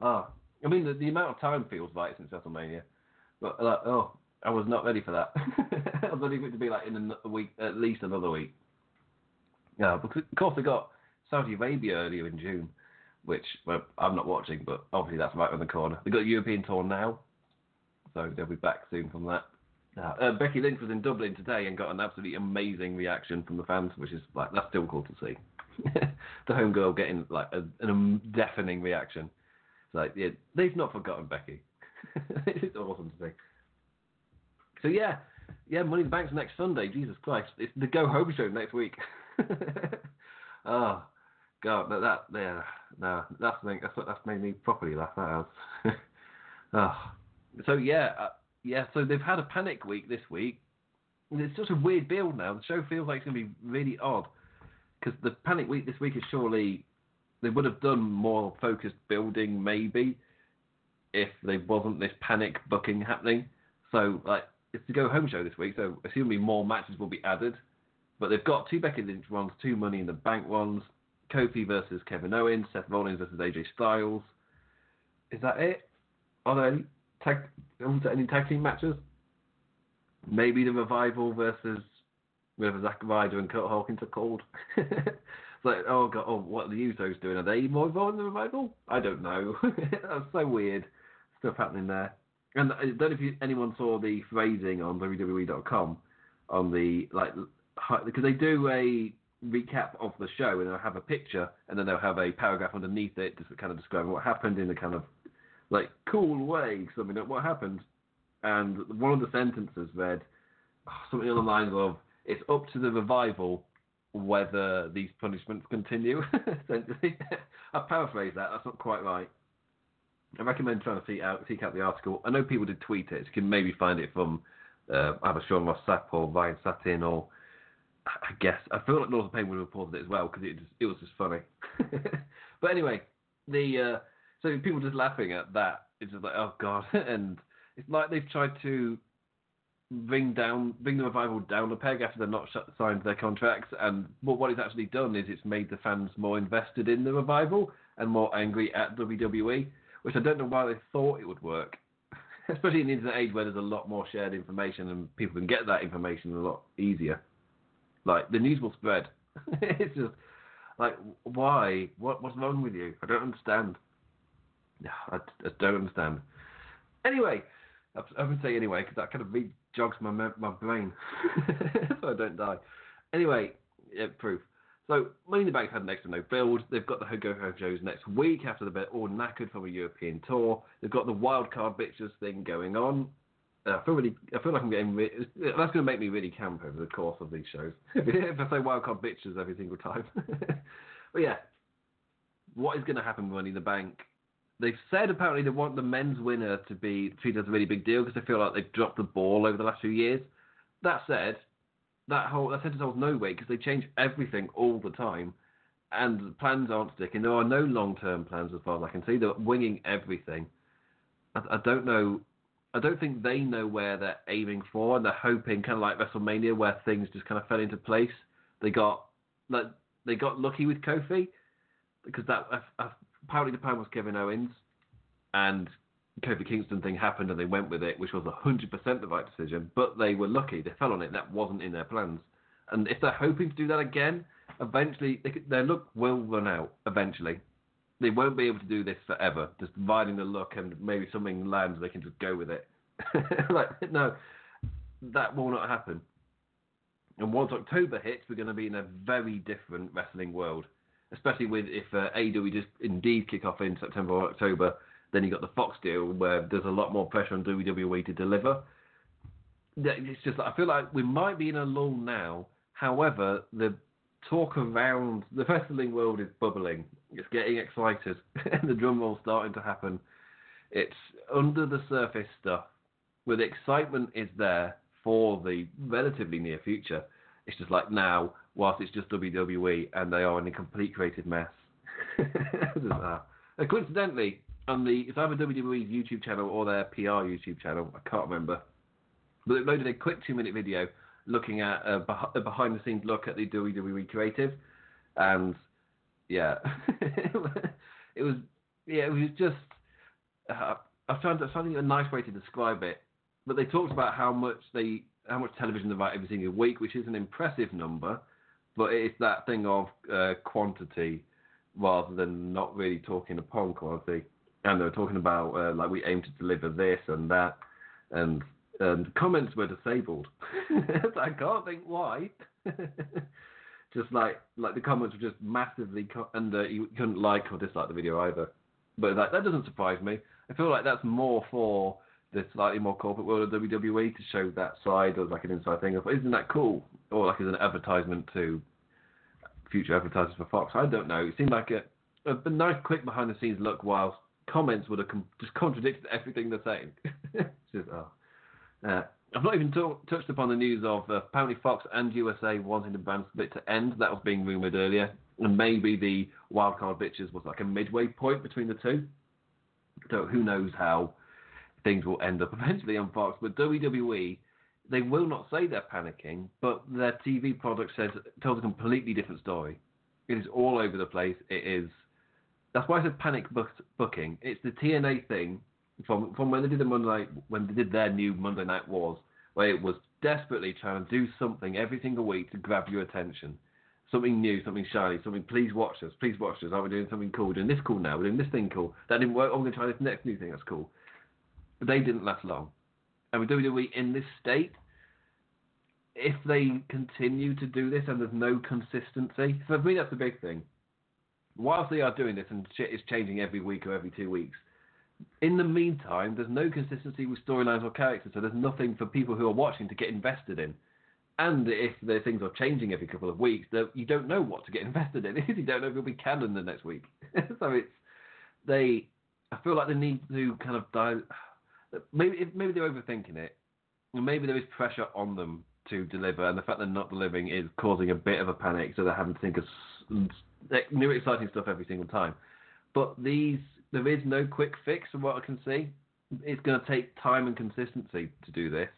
oh, I mean, the, the, amount of time feels like since WrestleMania. But, like, oh, I was not ready for that. I was it to be like in a week, at least another week. Yeah, because of course they got Saudi Arabia earlier in June, which well, I'm not watching, but obviously that's right on the corner. They got European tour now, so they'll be back soon from that. Uh, Becky Lynch was in Dublin today and got an absolutely amazing reaction from the fans, which is like that's still cool to see. the home girl getting like a, a deafening reaction. It's like yeah, they've not forgotten Becky. it's awesome to see. So yeah, yeah, Money in the Bank's next Sunday. Jesus Christ, it's the Go Home show next week. oh God, that that yeah, no, that's that's that's made me properly laugh out. oh, so yeah, uh, yeah. So they've had a panic week this week. It's just a weird build now. The show feels like it's going to be really odd because the panic week this week is surely they would have done more focused building maybe if there wasn't this panic booking happening. So like it's the go home show this week, so assuming more matches will be added. But they've got two Becky Lynch ones, two Money in the Bank ones, Kofi versus Kevin Owens, Seth Rollins versus AJ Styles. Is that it? Are there tag, um, any tag team matches? Maybe the Revival versus whatever Zack Ryder and Kurt Hawkins are called. like, oh god, oh, what are the Usos doing? Are they more involved in the Revival? I don't know. That's so weird stuff happening there. And I don't know if you, anyone saw the phrasing on WWE.com on the like because they do a recap of the show and they'll have a picture and then they'll have a paragraph underneath it just kind of describing what happened in a kind of like cool way, something like what happened. And one of the sentences read oh, something along the lines of "It's up to the revival whether these punishments continue." Essentially, I paraphrase that. That's not quite right. I recommend trying to seek out seek out the article. I know people did tweet it. So you can maybe find it from uh, either Sean Ross Sapp or Ryan Satin or I guess I feel like North Payne would have reported it as well because it it was just funny. but anyway, the uh, so people just laughing at that. It's just like oh god, and it's like they've tried to bring down bring the revival down a peg after they've not signed their contracts. And what what it's actually done is it's made the fans more invested in the revival and more angry at WWE which I don't know why they thought it would work. Especially in the internet age where there's a lot more shared information and people can get that information a lot easier. Like the news will spread. it's just like why? What what's wrong with you? I don't understand. I, I don't understand. Anyway, I would say anyway because that kind of jogs my my brain so I don't die. Anyway, yeah, proof. So Money in the Bank had next to no build. They've got the Go Home shows next week after they're all knackered from a European tour. They've got the wild card bitches thing going on. Uh, I feel really, I feel like I'm getting. Re- that's going to make me really camp over the course of these shows. if I say wild card bitches every single time. but yeah, what is going to happen with Money in the Bank? They've said apparently they want the men's winner to be treated as a really big deal because they feel like they've dropped the ball over the last few years. That said, that whole that sentence holds no weight because they change everything all the time, and plans aren't sticking. There are no long term plans as far as I can see. They're winging everything. I, I don't know. I don't think they know where they're aiming for, and they're hoping, kind of like WrestleMania, where things just kind of fell into place. They got like they got lucky with Kofi because that uh, apparently the plan was Kevin Owens, and Kofi Kingston thing happened and they went with it, which was 100% the right decision, but they were lucky. They fell on it. That wasn't in their plans. And if they're hoping to do that again, eventually they, their luck will run out. Eventually, they won't be able to do this forever. Just riding the luck and maybe something lands, they can just go with it. like no, that will not happen. And once October hits, we're going to be in a very different wrestling world, especially with if uh, AEW just indeed kick off in September or October then you got the Fox deal where there's a lot more pressure on WWE to deliver. It's just I feel like we might be in a lull now. However, the talk around the wrestling world is bubbling. It's getting excited, and the drum roll's starting to happen. It's under the surface stuff, where the excitement is there for the relatively near future. It's just like now, whilst it's just WWE and they are in a complete creative mess. coincidentally, on the it's either WWE's YouTube channel or their PR YouTube channel. I can't remember, but it loaded a quick two minute video looking at a, a behind the scenes look at the WWE creative, and yeah, it was yeah it was just uh, I found finding a nice way to describe it. But they talked about how much they how much television they write every single week, which is an impressive number, but it's that thing of uh, quantity rather than not really talking upon quality and they were talking about uh, like we aim to deliver this and that, and and comments were disabled. I can't think why. just like like the comments were just massively co- and uh, you couldn't like or dislike the video either. But that that doesn't surprise me. I feel like that's more for the slightly more corporate world of WWE to show that side as like an inside thing isn't that cool or like as an advertisement to future advertisers for Fox. I don't know. It seemed like a, a, nice quick behind the scenes look whilst comments would have com- just contradicted everything they're saying. just, oh. uh, I've not even talk, touched upon the news of uh, apparently Fox and USA wanting the brand split to end. That was being rumoured earlier. And maybe the wildcard bitches was like a midway point between the two. So who knows how things will end up eventually on Fox. But WWE, they will not say they're panicking, but their TV product says tells a completely different story. It is all over the place. It is. That's why I said panic book, booking. It's the TNA thing from from when they did the Monday night, when they did their new Monday Night Wars, where it was desperately trying to do something every single week to grab your attention. Something new, something shiny, something. Please watch us. Please watch us. Are we doing something cool? We're doing this cool now. We're doing this thing cool. That didn't work. Oh, we're going to try this next new thing. That's cool. But they didn't last long. And with WWE in this state, if they continue to do this and there's no consistency, for me that's the big thing. Whilst they are doing this and shit is changing every week or every two weeks, in the meantime, there's no consistency with storylines or characters, so there's nothing for people who are watching to get invested in. And if the things are changing every couple of weeks, you don't know what to get invested in. you don't know if it'll be canon the next week. so it's they. I feel like they need to kind of die. Maybe maybe they're overthinking it. Maybe there is pressure on them to deliver, and the fact they're not delivering is causing a bit of a panic. So they're having to think of new exciting stuff every single time. But these there is no quick fix from what I can see. It's going to take time and consistency to do this.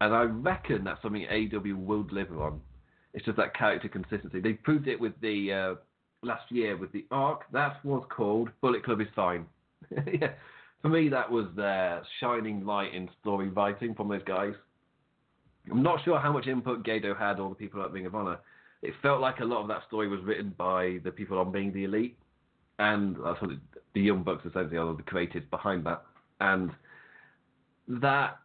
And I reckon that's something AEW will deliver on. It's just that character consistency. They proved it with the uh, last year with the arc. That was called Bullet Club is Fine. yeah. For me, that was their shining light in story writing from those guys. I'm not sure how much input Gedo had or the people at Ring of Honor. It felt like a lot of that story was written by the people on Being the Elite and that's what the Young Bucks essentially are the creators behind that, and that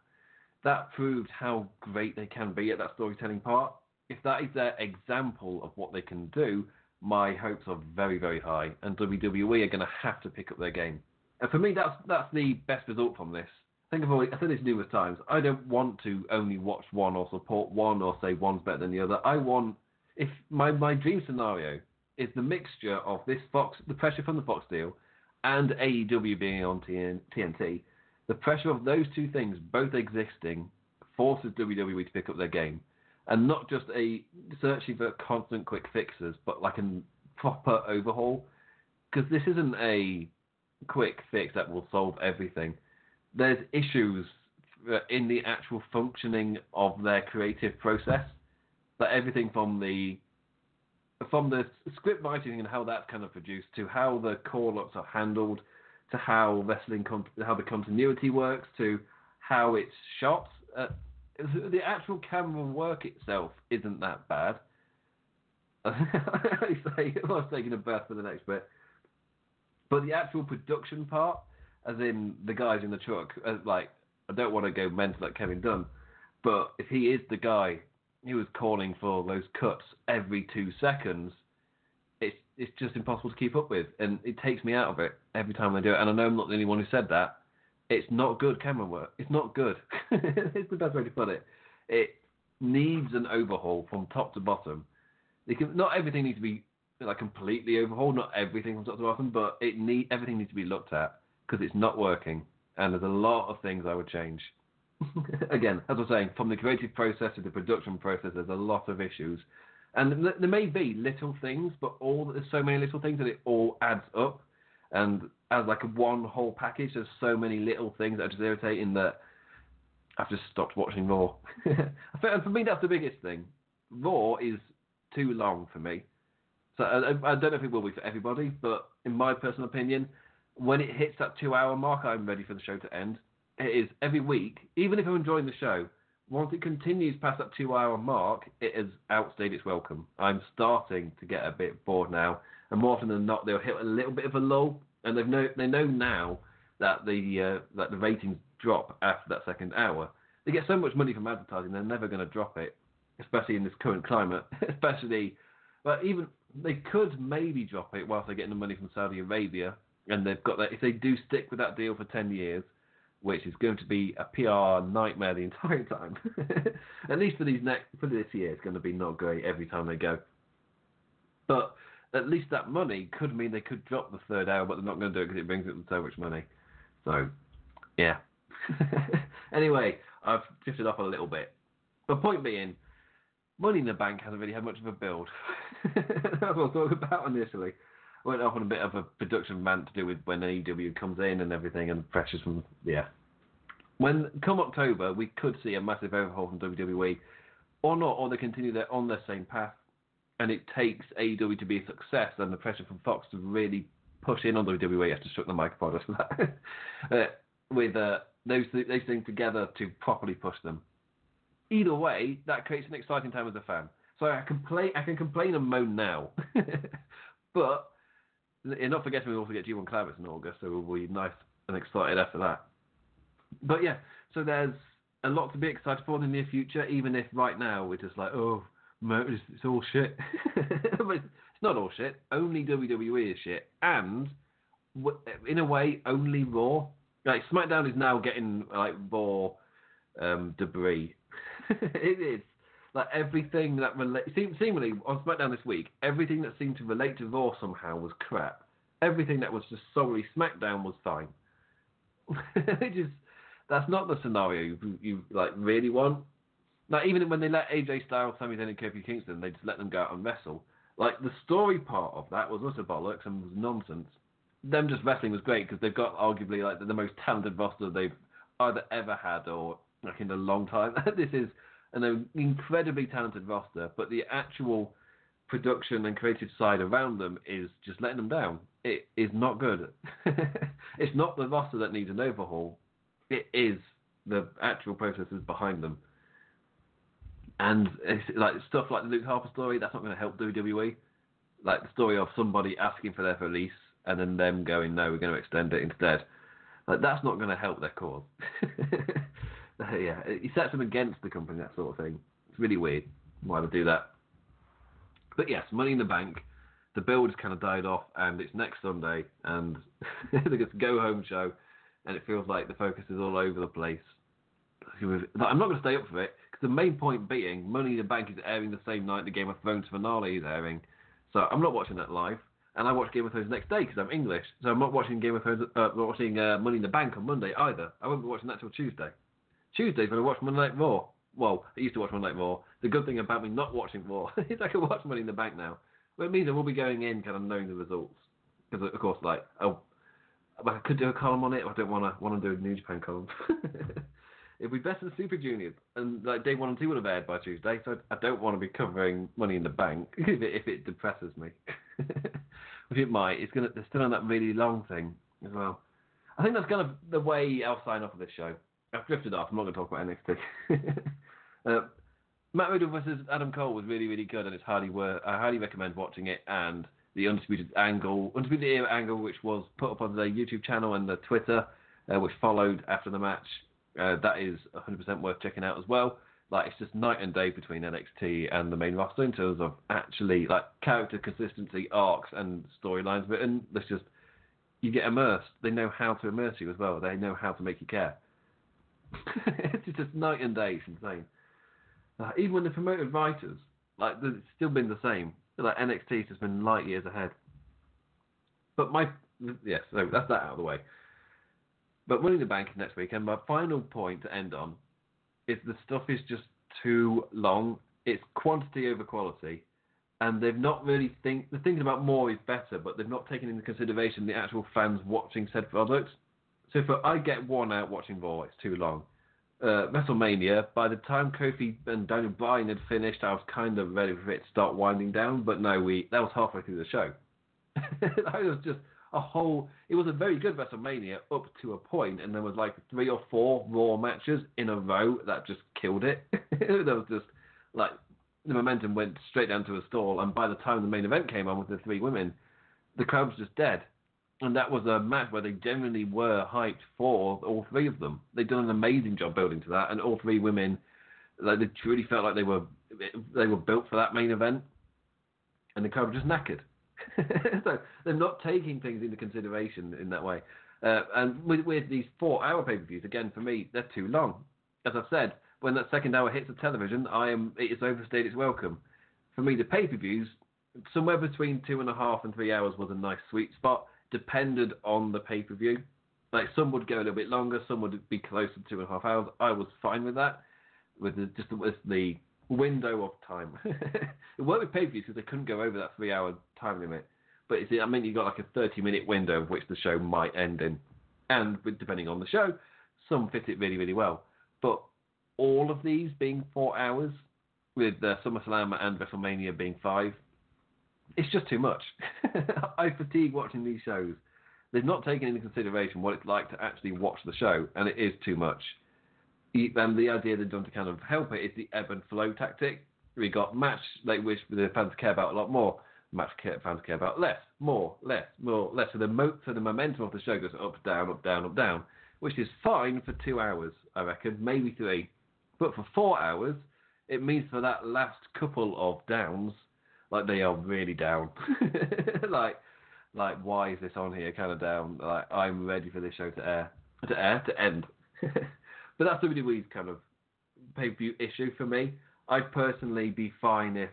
that proved how great they can be at that storytelling part. If that is their example of what they can do, my hopes are very very high, and WWE are going to have to pick up their game. And for me, that's that's the best result from this. I think I've always, I said this numerous times. I don't want to only watch one or support one or say one's better than the other. I want if my my dream scenario is the mixture of this Fox, the pressure from the Fox deal, and AEW being on TNT. The pressure of those two things both existing forces WWE to pick up their game, and not just a searching for constant quick fixes, but like a proper overhaul. Because this isn't a quick fix that will solve everything. There's issues in the actual functioning of their creative process. That everything from the from the script writing and how that's kind of produced to how the call ups are handled to how wrestling how the continuity works to how it's shot. Uh, the actual camera work itself isn't that bad. I say I was taking a breath for the next bit, but the actual production part, as in the guys in the truck, uh, like I don't want to go mental like Kevin Dunn, but if he is the guy he was calling for those cuts every two seconds, it's it's just impossible to keep up with, and it takes me out of it every time I do it. And I know I'm not the only one who said that. It's not good camera work. It's not good. it's the best way to put it. It needs an overhaul from top to bottom. Can, not everything needs to be like completely overhauled. Not everything from top to bottom, but it need everything needs to be looked at because it's not working. And there's a lot of things I would change. again, as I was saying, from the creative process to the production process, there's a lot of issues. And there may be little things, but all there's so many little things that it all adds up. And as like one whole package, there's so many little things that are just irritating that I've just stopped watching Raw. and for me, that's the biggest thing. Raw is too long for me. So I, I don't know if it will be for everybody, but in my personal opinion, when it hits that two hour mark, I'm ready for the show to end it is every week, even if I'm enjoying the show, once it continues past that two hour mark, it has outstayed its welcome. I'm starting to get a bit bored now, and more often than not, they'll hit a little bit of a lull, and they know they know now that the uh, that the ratings drop after that second hour. they get so much money from advertising, they're never going to drop it, especially in this current climate. especially, but even they could maybe drop it whilst they're getting the money from Saudi Arabia, and they've got that. If they do stick with that deal for ten years, which is going to be a PR nightmare the entire time. At least for these next for this year, it's going to be not great every time they go. But at least that money could mean they could drop the third hour, but they're not going to do it because it brings them so much money. So, yeah. anyway, I've drifted off a little bit. But point being, Money in the Bank hasn't really had much of a build. That's what I talking about initially. I went off on a bit of a production rant to do with when AEW comes in and everything and pressures from yeah. When come October, we could see a massive overhaul from WWE, or not, or they continue their on their same path, and it takes AEW to be a success and the pressure from Fox to really push in on WWE. You have to shut the mic for that. uh, with uh, those those things together to properly push them. Either way, that creates an exciting time as a fan. So I can play, I can complain and moan now, but and not forgetting we also get G1 Climax in August, so we'll be nice and excited after that. But yeah, so there's a lot to be excited for in the near future, even if right now we're just like, oh, it's, it's all shit. but it's not all shit. Only WWE is shit, and in a way, only Raw. Like SmackDown is now getting like Raw um, debris. it is like everything that relate seemingly on SmackDown this week, everything that seemed to relate to Raw somehow was crap. Everything that was just solely SmackDown was fine. it just that's not the scenario you, you like really want. Like even when they let AJ Styles, Sami Zayn, and Kofi Kingston, they just let them go out and wrestle. Like the story part of that was utter bollocks and was nonsense. Them just wrestling was great because they've got arguably like the, the most talented roster they've either ever had or like in a long time. this is an incredibly talented roster, but the actual production and creative side around them is just letting them down. It is not good. it's not the roster that needs an overhaul. It is the actual processes behind them. And like stuff like the Luke Harper story, that's not going to help WWE. Like the story of somebody asking for their release and then them going, no, we're going to extend it instead. Like that's not going to help their cause. yeah, he sets them against the company, that sort of thing. It's really weird why they do that. But yes, Money in the Bank. The build has kind of died off, and it's next Sunday, and it's a go home show, and it feels like the focus is all over the place. I'm not going to stay up for it because the main point being Money in the Bank is airing the same night the Game of Thrones finale is airing, so I'm not watching that live. And I watch Game of Thrones next day because I'm English, so I'm not watching Game of Thrones, uh, watching uh, Money in the Bank on Monday either. I won't be watching that till Tuesday. Tuesdays when I watch Monday Night Raw. Well, I used to watch Monday Night Raw. The good thing about me not watching Raw is I can watch Money in the Bank now. But it means I will be going in kind of knowing the results. Because of course, like, oh, I could do a column on it. I don't want to want to do a New Japan column. It'd be better than Super Juniors, and like day one and two would have aired by Tuesday. So I don't want to be covering Money in the Bank if it, if it depresses me. Which it might. It's gonna. They're still on that really long thing as well. I think that's kind of the way I'll sign off of this show. I've drifted off. I'm not going to talk about NXT. uh, Matt Riddle versus Adam Cole was really, really good, and it's highly worth. I highly recommend watching it. And the Undisputed Angle, Undisputed Era Angle, which was put up on the YouTube channel and the Twitter, uh, which followed after the match, uh, that is 100% worth checking out as well. Like it's just night and day between NXT and the main roster in terms of actually like character consistency, arcs, and storylines. But and it's just you get immersed. They know how to immerse you as well. They know how to make you care. it's just night and day. It's insane. Uh, even when the promoted writers, like, it's still been the same. Like NXT has been light years ahead. But my yes, so that's that out of the way. But winning the bank next week, and my final point to end on is the stuff is just too long. It's quantity over quality, and they've not really think they're thinking about more is better, but they've not taken into consideration the actual fans watching said product. So if I get worn out watching Raw, it's too long. Uh, WrestleMania, by the time Kofi and Daniel Bryan had finished, I was kind of ready for it to start winding down, but no, we that was halfway through the show. that was just a whole. It was a very good WrestleMania up to a point, and there was like three or four Raw matches in a row that just killed it. there was just like the momentum went straight down to a stall, and by the time the main event came on with the three women, the crowd was just dead and that was a match where they genuinely were hyped for all three of them. They'd done an amazing job building to that, and all three women, like they truly felt like they were they were built for that main event, and the crowd just knackered. so they're not taking things into consideration in that way. Uh, and with, with these four-hour pay-per-views, again for me, they're too long. As I've said, when that second hour hits the television, I am it is overstayed its welcome. For me, the pay-per-views, somewhere between two and a half and three hours was a nice sweet spot, depended on the pay-per-view. Like some would go a little bit longer, some would be closer to two and a half hours. I was fine with that, with the, just with the window of time. it worked with pay-per-views because they couldn't go over that three-hour time limit. But I mean, you got like a 30-minute window of which the show might end in, and with, depending on the show, some fit it really, really well. But all of these being four hours, with uh, SummerSlam and WrestleMania being five, it's just too much. I fatigue watching these shows. They've not taken into consideration what it's like to actually watch the show, and it is too much. And um, the idea they've done to kind of help it is the ebb and flow tactic. We got match they wish the fans care about a lot more. Match care, fans care about less, more, less, more, less. So the mo- so the momentum of the show goes up, down, up, down, up, down, which is fine for two hours, I reckon, maybe three. But for four hours, it means for that last couple of downs, like they are really down. like, like why is this on here? Kind of down. Like I'm ready for this show to air, to air, to end. but that's WWE's kind of pay per view issue for me. I'd personally be fine if,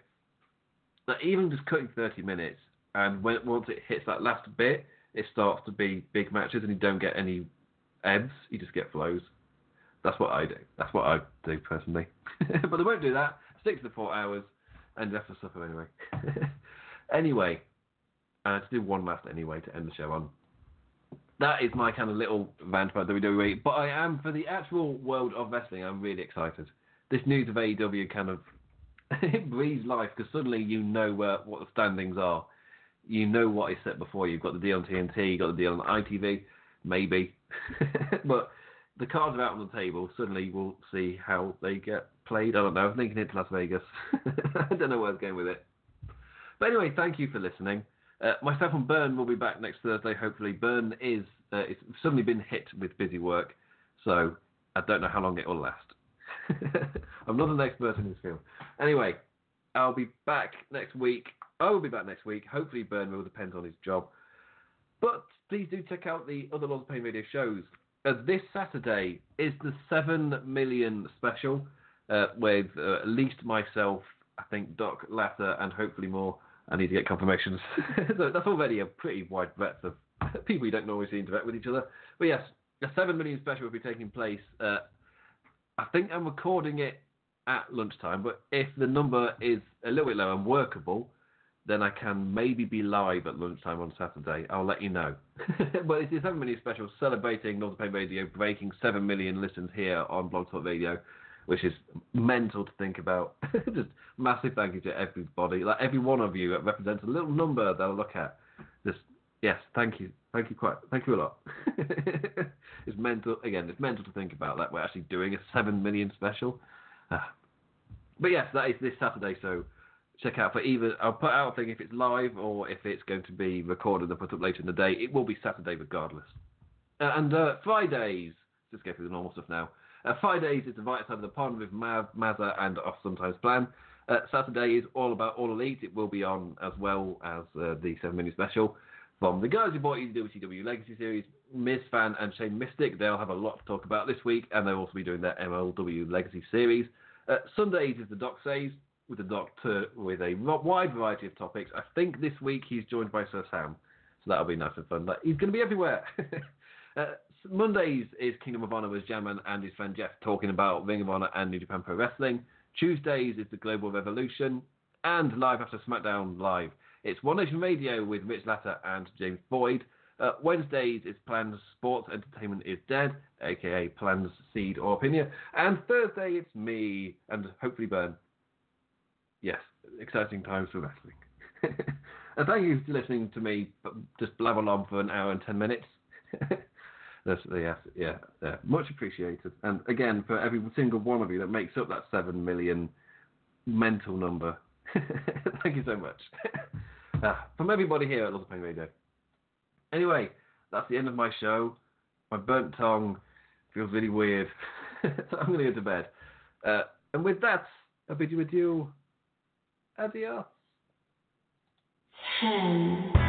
like, even just cutting 30 minutes, and when once it hits that last bit, it starts to be big matches, and you don't get any ebbs, you just get flows. That's what I do. That's what I do personally. but they won't do that. Stick to the four hours and have to suffer anyway. anyway, uh, to do one last anyway to end the show on. That is my kind of little rant about WWE. But I am, for the actual world of wrestling, I'm really excited. This news of AEW kind of it breathes life because suddenly you know where, what the standings are. You know what is set before you. You've got the deal on TNT, you've got the deal on ITV, maybe. but the cards are out on the table. Suddenly we'll see how they get played. I don't know. I'm thinking it's Las Vegas. I don't know where I'm going with it. But anyway, thank you for listening. Uh, myself and Burn will be back next Thursday. Hopefully, Burn is uh, it's suddenly been hit with busy work, so I don't know how long it will last. I'm not an expert in this field. Anyway, I'll be back next week. I will be back next week. Hopefully, Burn will depend on his job. But please do check out the other Lords of Pain radio shows. Uh, this Saturday is the 7 million special uh, with uh, at least myself, I think Doc Latter, and hopefully more. I need to get confirmations. so that's already a pretty wide breadth of people you don't normally see interact with each other. But yes, the 7 million special will be taking place. Uh, I think I'm recording it at lunchtime, but if the number is a little bit low and workable, then I can maybe be live at lunchtime on Saturday. I'll let you know. but it's a 7 million special celebrating North Pain Radio breaking 7 million listens here on Blog Talk Radio, which is mental to think about. Just massive thank you to everybody. Like every one of you represents a little number that I'll look at. Just, yes, thank you. Thank you quite. Thank you a lot. it's mental. Again, it's mental to think about that we're actually doing a 7 million special. Ah. But yes, that is this Saturday, so check out for either. I'll put out a thing if it's live or if it's going to be recorded and put up later in the day. It will be Saturday regardless. Uh, and uh, Fridays, just go through the normal stuff now. Uh, Fridays is the right side of the pond with Mav, Mazza, and Off Sometimes Plan. Uh, Saturday is all about All Elite. It will be on as well as uh, the 7 minute special from the guys who bought you the WCW Legacy Series, Miz Fan and Shane Mystic. They'll have a lot to talk about this week, and they'll also be doing their MLW Legacy Series. Uh, Sundays is the Doc Says with the Doctor with a wide variety of topics. I think this week he's joined by Sir Sam, so that'll be nice and fun. But he's going to be everywhere. uh, Mondays is Kingdom of Honor with Jamman and his friend Jeff talking about Ring of Honor and New Japan Pro Wrestling. Tuesdays is the Global Revolution, and live after SmackDown Live. It's One Nation Radio with Rich Latter and James Boyd. Uh, Wednesdays is Planned Sports Entertainment is Dead, aka Planned Seed or Opinion. And Thursday it's me and hopefully Byrne yes, exciting times for wrestling. and thank you for listening to me just blabber on for an hour and ten minutes. That's, yeah, yeah, much appreciated. And again, for every single one of you that makes up that seven million mental number, thank you so much. uh, from everybody here at Lords of Pain Radio, Anyway, that's the end of my show. My burnt tongue feels really weird. so I'm going to go to bed. Uh, and with that, I bid you adieu. Adios. Ten.